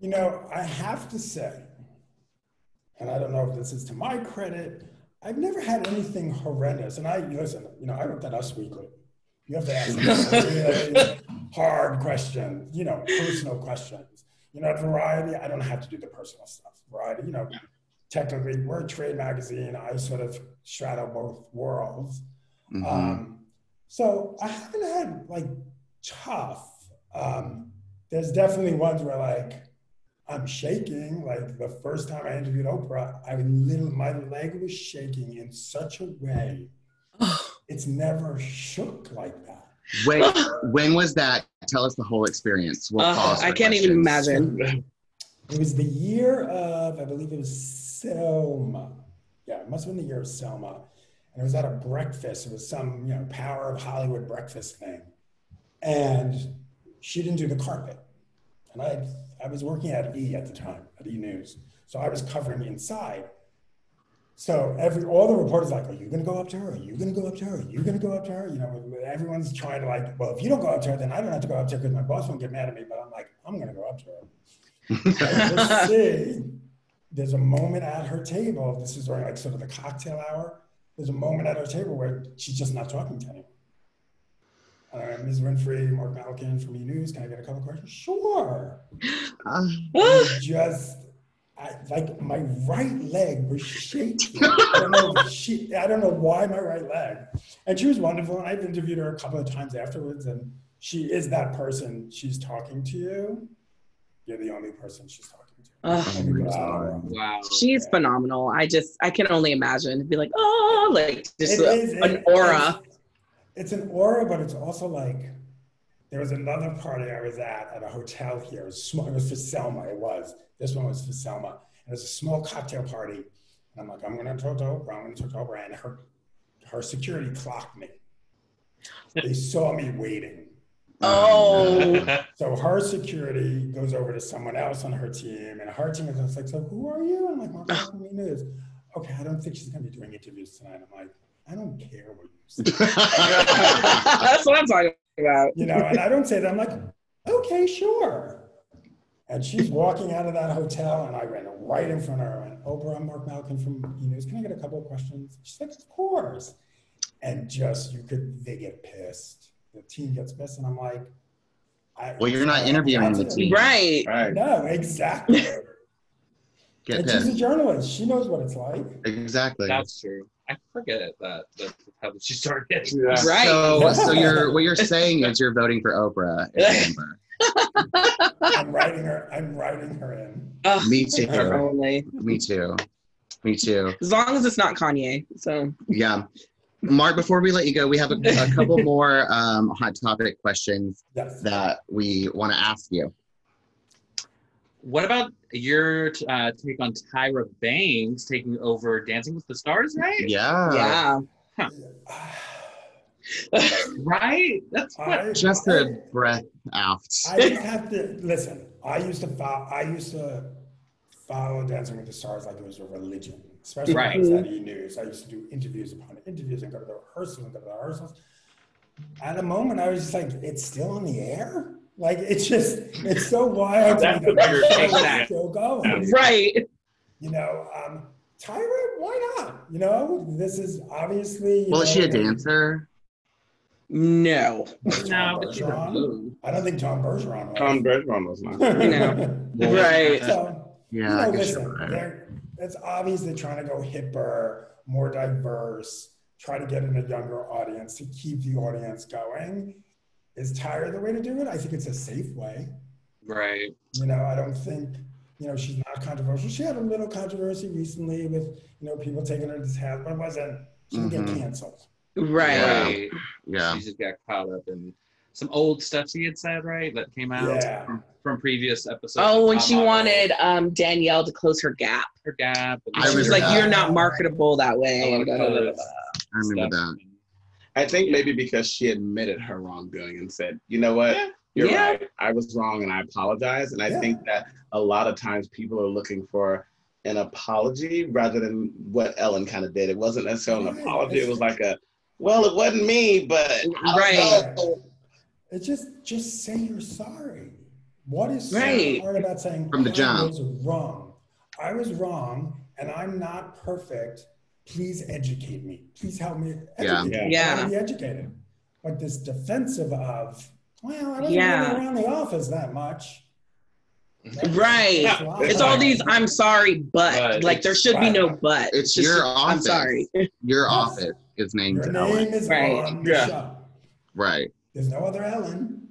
I: You know, I have to say, and I don't know if this is to my credit, I've never had anything horrendous. And I listen, you know, I wrote that Us Weekly. You have to ask some really hard questions, you know, personal questions. You know, at Variety, I don't have to do the personal stuff. Variety, you know, technically we're a trade magazine. I sort of straddle both worlds.
C: Mhm.
I: Um, so I haven't had like tough. Um, there's definitely ones where like I'm shaking. Like the first time I interviewed Oprah, I little my leg was shaking in such a way. It's never shook like that.
C: Wait, when was that? Tell us the whole experience. We'll
A: Uh, I can't even imagine.
I: It was the year of, I believe it was Selma. Yeah, it must have been the year of Selma. And it was at a breakfast. It was some, you know, Power of Hollywood breakfast thing. And she didn't do the carpet. And I, I was working at E at the time, at E News. So I was covering inside. So every all the reporters like, are you going to go up to her? Are you going to go up to her? Are you going to go up to her? You know, everyone's trying to like, well, if you don't go up to her, then I don't have to go up to her because my boss won't get mad at me. But I'm like, I'm going to go up to her. And we'll see. There's a moment at her table. This is during like sort of the cocktail hour. There's a moment at her table where she's just not talking to anyone. Uh, Ms. Winfrey, Marc Malkin from E News. Can I get a couple questions? Sure.
C: Uh,
I: just I, like my right leg was shaking. I don't know. She, I don't know why my right leg. And she was wonderful. And I've interviewed her a couple of times afterwards. And she is that person. She's talking to you. You're the only person she's talking to.
A: Ugh.
C: Oh my God.
E: Wow.
A: She's phenomenal. I just I can only imagine. Be like, oh, like just
I: It is-
A: an
I: it-
A: aura.
I: It's, it's an aura, but it's also like there was another party I was at at a hotel here. It was small. It was for Selma. It was. This one was for Selma. And it was a small cocktail party. And I'm like, I'm going to talk to Oprah. I'm going to talk to Oprah. And her, her security clocked me. They saw me waiting.
A: Oh,
I: So her security goes over to someone else on her team, and her team is just like, "So who are you?" I'm like, "Marc Malkin News." Okay, I don't think she's going to be doing interviews tonight. I'm like, I don't care what you say.
A: that's what I'm talking about.
I: you know, and I don't say that. I'm like, okay, sure. And she's walking out of that hotel, and I ran right in front of her. And Oprah, I'm Marc Malkin from E News. Can I get a couple of questions? She's like, of course. And just you could, they get pissed. The team gets pissed, and I'm like, I,
C: Well, you're not interviewing the team.
A: Right.
D: Right.
I: No, exactly.
C: Get
I: and she's a journalist. She knows what it's like.
C: Exactly.
E: That's true. I forget that. That's how she started.
D: Yeah.
A: Right.
C: So, so you're what you're saying is you're voting for Oprah. in November.
I: I'm writing her. I'm writing her in.
A: Ugh,
C: Me too.
A: only.
C: Me too. Me too.
A: As long as it's not Kanye. So
C: Yeah. Marc, before we let you go, we have a, a couple more um, hot topic questions
I: Yes.
C: that we want to ask you.
E: What about your uh, take on Tyra Banks taking over Dancing with the Stars? Right?
C: Yeah.
A: yeah.
E: Right. That's what.
I: I-
C: Just
I: I-
C: a breath out.
I: I just have to listen. I used to follow. I used to follow Dancing with the Stars like it was a religion, especially when I was at E News. I used to do interviews upon interviews and go to the rehearsals and go to the rehearsals. At a moment, I was just like, "It's still on the air." Like it's just, it's so wild. to
H: That's
I: me
H: the
I: that
H: bigger
I: the show
H: take
I: is
H: that.
I: Still going.
A: Right.
I: You know, um, Tyra, why not? You know, this is obviously. you
C: Well, is she a dancer?
A: No.
E: No, but she's a
I: Bergeron. I don't think Tom Bergeron. was.
D: Tom Bergeron was not.
A: No. Right.
I: So,
C: Yeah,
I: you
C: I
I: know,
C: guess
I: listen,
C: you're right.
I: they're, it's obvious they're trying to go hipper, more diverse, try to get in a younger audience to keep the audience going. Is Tyra the way to do it? I think it's a safe way.
H: Right.
I: You know, I don't think, you know, she's not controversial. She had a little controversy recently with, you know, people taking her to task, but it wasn't, she didn't
C: Mhm.
I: get canceled.
A: Right.
C: Yeah. Yeah.
H: She just got caught up in some old stuff she had said, right? That came out
I: Yeah.
H: from, from previous episodes.
A: Oh, when she
H: Model,
A: wanted um, Danielle to close her gap.
H: her gap.
C: I
A: She was like,
C: that.
A: "You're not marketable that way."
C: I remember that.
D: I think maybe because she admitted her wrongdoing and said, you know what, you're
A: Yeah.
D: right. I was wrong and I apologize. And I
I: Yeah.
D: think that a lot of times people are looking for an apology rather than what Ellen kind of did. It wasn't necessarily an apology. It was like a, well, it wasn't me, but
A: Right.
D: know.
I: It's just, just say you're sorry. What is so
A: Right.
I: hard about saying
C: From the
I: job?
C: I
I: was wrong? I was wrong, and I'm not perfect. Please educate me. Please help me.
C: Yeah.
I: Educate me.
A: Yeah.
I: I wanna be educated. But this defensive of, well, I wasn't
A: Yeah.
I: really around the office that much.
A: Right. It's all these I'm sorry, but
H: But
A: like there should be no but.
C: It's
A: just,
C: your
A: I'm sorry.
C: Your office is named
I: Your
C: Ellen.
I: name is
A: Right.
D: Yeah.
I: show.
C: Right.
I: There's no other Ellen.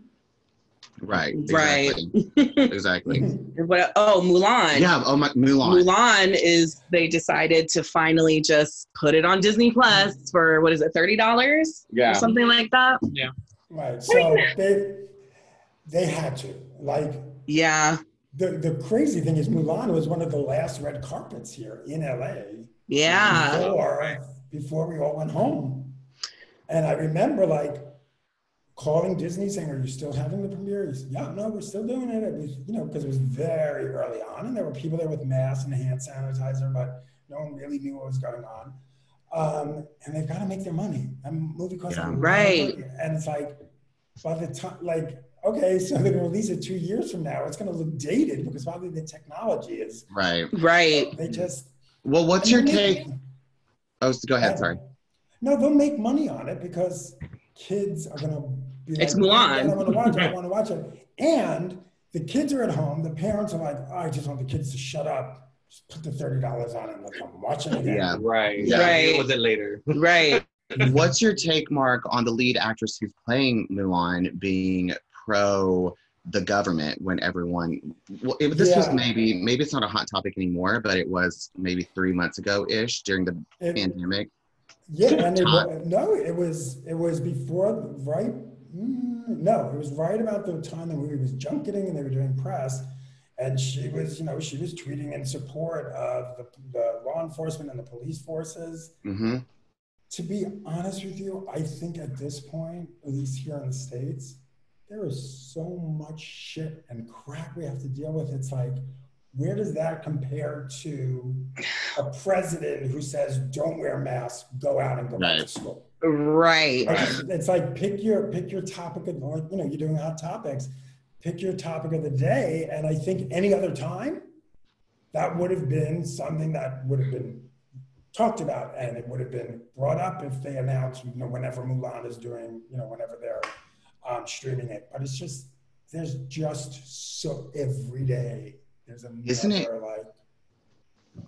C: Right.
A: Right.
C: Exactly. exactly.
A: What? Oh, Mulan.
C: Yeah. Oh my Mulan.
A: Mulan is they decided to finally just put it on Disney Plus for what is it, thirty dollars?
D: Yeah.
A: Or something like that. Yeah.
I: Right. So they they had to. Like
A: Yeah.
I: the, the crazy thing is Mulan was one of the last red carpets here in LA.
A: Yeah.
I: Before, before we all went home. And I remember like calling Disney saying, Are you still having the premiere? He said, Yeah, no, we're still doing it. It was, you know, because it was very early on and there were people there with masks and hand sanitizer, but no one really knew what was going on. Um, and they've got to make their money. A movie costs
C: Yeah.
I: a lot of
A: Right.
I: And it's like, by the time, like, okay, so they're gonna release it two years from now. It's gonna look dated because probably the technology is.
C: Right.
A: Right.
I: They just.
C: Well, what's your
I: and they'll
C: take?
I: make-
C: Oh, s- go ahead. Sorry.
I: No, they'll make money on it because kids are gonna be like,
A: It's
I: like,
A: Mulan.
I: I want to watch it. I want to watch it. And the kids are at home. The parents are like, oh, I just want the kids to shut up. Just put the thirty dollars on it and let them watch it again.
C: Yeah.
H: Right.
C: Yeah.
A: Right.
H: Deal with it later.
A: Right.
C: What's your take, Marc, on the lead actress who's playing Mulan being pro the government when everyone? Well, it, this was maybe maybe it's not a hot topic anymore, but it was maybe three months ago ish during the
I: It-
C: pandemic.
I: Yeah, and it, no, it was it was before right. mm, No, it was right about the time the movie was junketing and they were doing press, and she was you know she was tweeting in support of the, the law enforcement and the police forces.
C: hmm
I: To be honest with you, I think at this point, at least here in the states, there is so much shit and crap we have to deal with. It's like, where does that compare to a president who says, "Don't wear masks, go out and go back to
C: Right.
I: school"?
A: Right.
I: It's, it's like pick your pick your topic of like you know you're doing hot topics, pick your topic of the day, and I think any other time, that would have been something that would have been talked about and it would have been brought up if they announced you know whenever Mulan is doing you know whenever they're um, streaming it. But it's just there's just so every day there's another
C: Isn't it-
I: like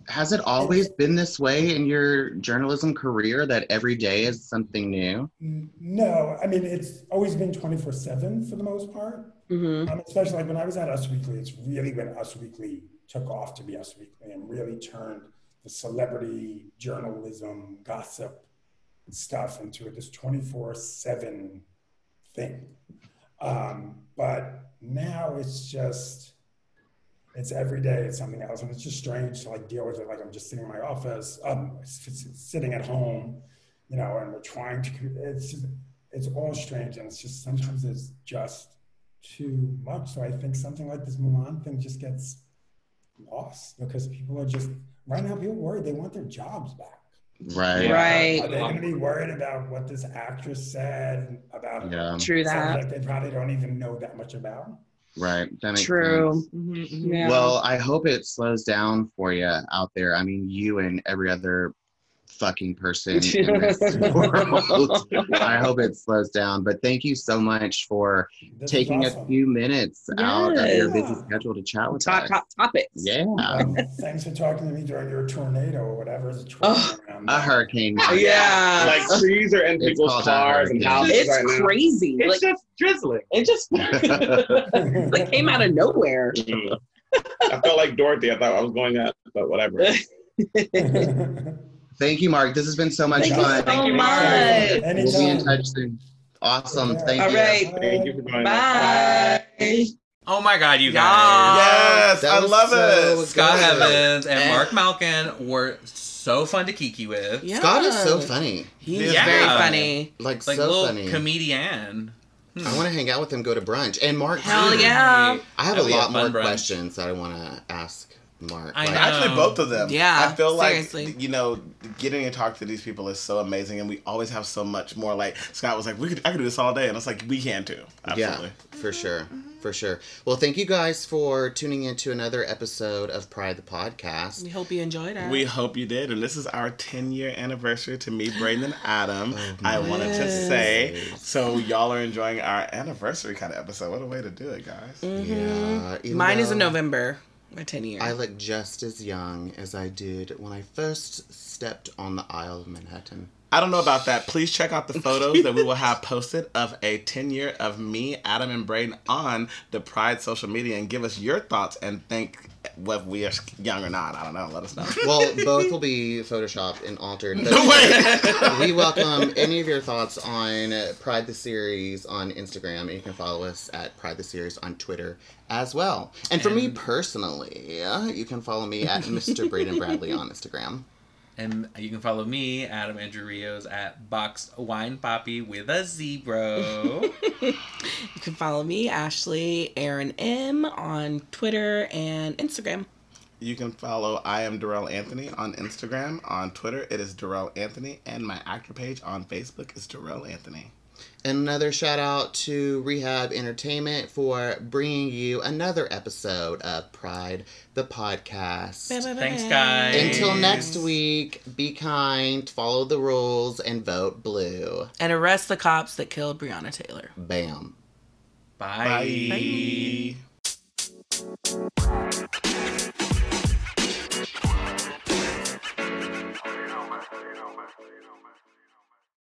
C: Has it always been this way in your journalism career that every day is something new?
I: no, I mean it's always been 24 seven for the most part.
A: hmm
I: Um, especially like when I was at Us Weekly, it's really when Us Weekly took off to be Us Weekly and really turned the celebrity journalism gossip stuff into this 24 7 thing. Um, but now it's just, it's every day, it's something else. And it's just strange to like deal with it. Like I'm just sitting in my office, um, s- s- sitting at home, you know, and we're trying to, it's, just- it's all strange. And it's just, sometimes it's just too much. So I think something like this Mulan thing just gets lost because people are just, right now, people are worried they want their jobs back.
C: Right.
A: Right.
I: Are they going to be worried about what this actress said about
C: Yeah.
A: True that.
I: subject they probably don't even know that much about?
C: Right. That makes
A: True.
C: sense.
A: Mm-hmm. Yeah.
C: Well, I hope it slows down for you out there. I mean, you and every other fucking person in this world. I hope it slows down. But thank you so much for
I: This
C: taking
I: awesome.
C: a few minutes out of your busy schedule to chat with
J: Talk
C: us.
J: hot topics.
C: Yeah.
I: Um, thanks for talking to me during your tornado or whatever is
J: Oh.
C: A hurricane.
J: Yeah.
K: Like trees are in
C: It's
K: people's cars and houses
J: It's
K: right now.
J: crazy.
K: It's
J: like
K: just drizzling.
J: it just like came out of nowhere.
K: Mm. I felt like Dorothy. I thought I was going up, but whatever.
C: Thank you, Marc. This has been so much
J: Thank you
C: fun.
J: so
K: you,
J: much.
C: We'll be in touch soon. Awesome. Thank
J: All
C: you.
J: right.
K: Thank you for joining us.
J: Bye.
E: Oh my god, you guys.
D: Yes,
C: That
D: I love
C: so
D: it.
E: Scott
C: good.
E: Evans and. Marc Malkin were so fun to kiki with.
A: Yeah.
C: Scott is so funny.
A: He is
E: Yeah.
A: very funny.
C: Like,
E: Like
C: so
E: little
C: funny.
E: comedian.
C: I want to hang out with him, go to brunch. And Marc,
A: Hell
C: too.
A: yeah.
C: I have
E: That'd
C: a
E: be a
C: lot more
E: brunch.
C: questions that I want to ask Marc.
E: I
C: Like,
E: know.
D: Actually, both of them.
A: Yeah,
D: I feel like you know, getting to talk to these people is so amazing, and we always have so much more. Like Scott was like, "We could, I could do this all day," and it's like we can too. Absolutely.
C: Yeah, for sure. For sure. Well, thank you guys for tuning in to another episode of Pride the Podcast.
A: We hope you enjoyed it.
D: We hope you did, and this is our 10 year anniversary to me, Braden, and Adam.
C: Oh,
D: I wanted to say, so y'all are enjoying our anniversary kind of episode. What a way to do it, guys!
C: Yeah.
A: Mm-hmm. Mine is in November. My 10 years.
C: I look just as young as I did when I first stepped on the Isle of Manhattan.
D: I don't know about that. Please check out the photos that we will have posted of a 10 year of me, Adam, and Braden on the Pride social media and give us your thoughts and think whether we are young or not. I don't know. Let us know.
C: Well, both will be photoshopped and altered.
D: Wait.
C: we welcome any of your thoughts on Pride the Series on Instagram. And you can follow us at Pride the Series on Twitter as well. And for me personally, you can follow me at Mr. Braden Bradley on Instagram.
E: And you can follow me, Adam Andrew Rios, at Boxed Wine Poppy with a zebra.
A: you can follow me, Ashley Aaron M, on Twitter and Instagram.
D: You can follow I am Darrell Anthony on Instagram. On Twitter, it is Darrell Anthony. And my actor page on Facebook is Darrell Anthony.
C: And another shout out to Rehab Entertainment for bringing you another episode of Pride the Podcast.
E: Thanks, guys.
C: Until next week, be kind, follow the rules, and vote blue.
A: And arrest the cops that killed Breonna Taylor.
C: Bam.
E: Bye.
D: Bye.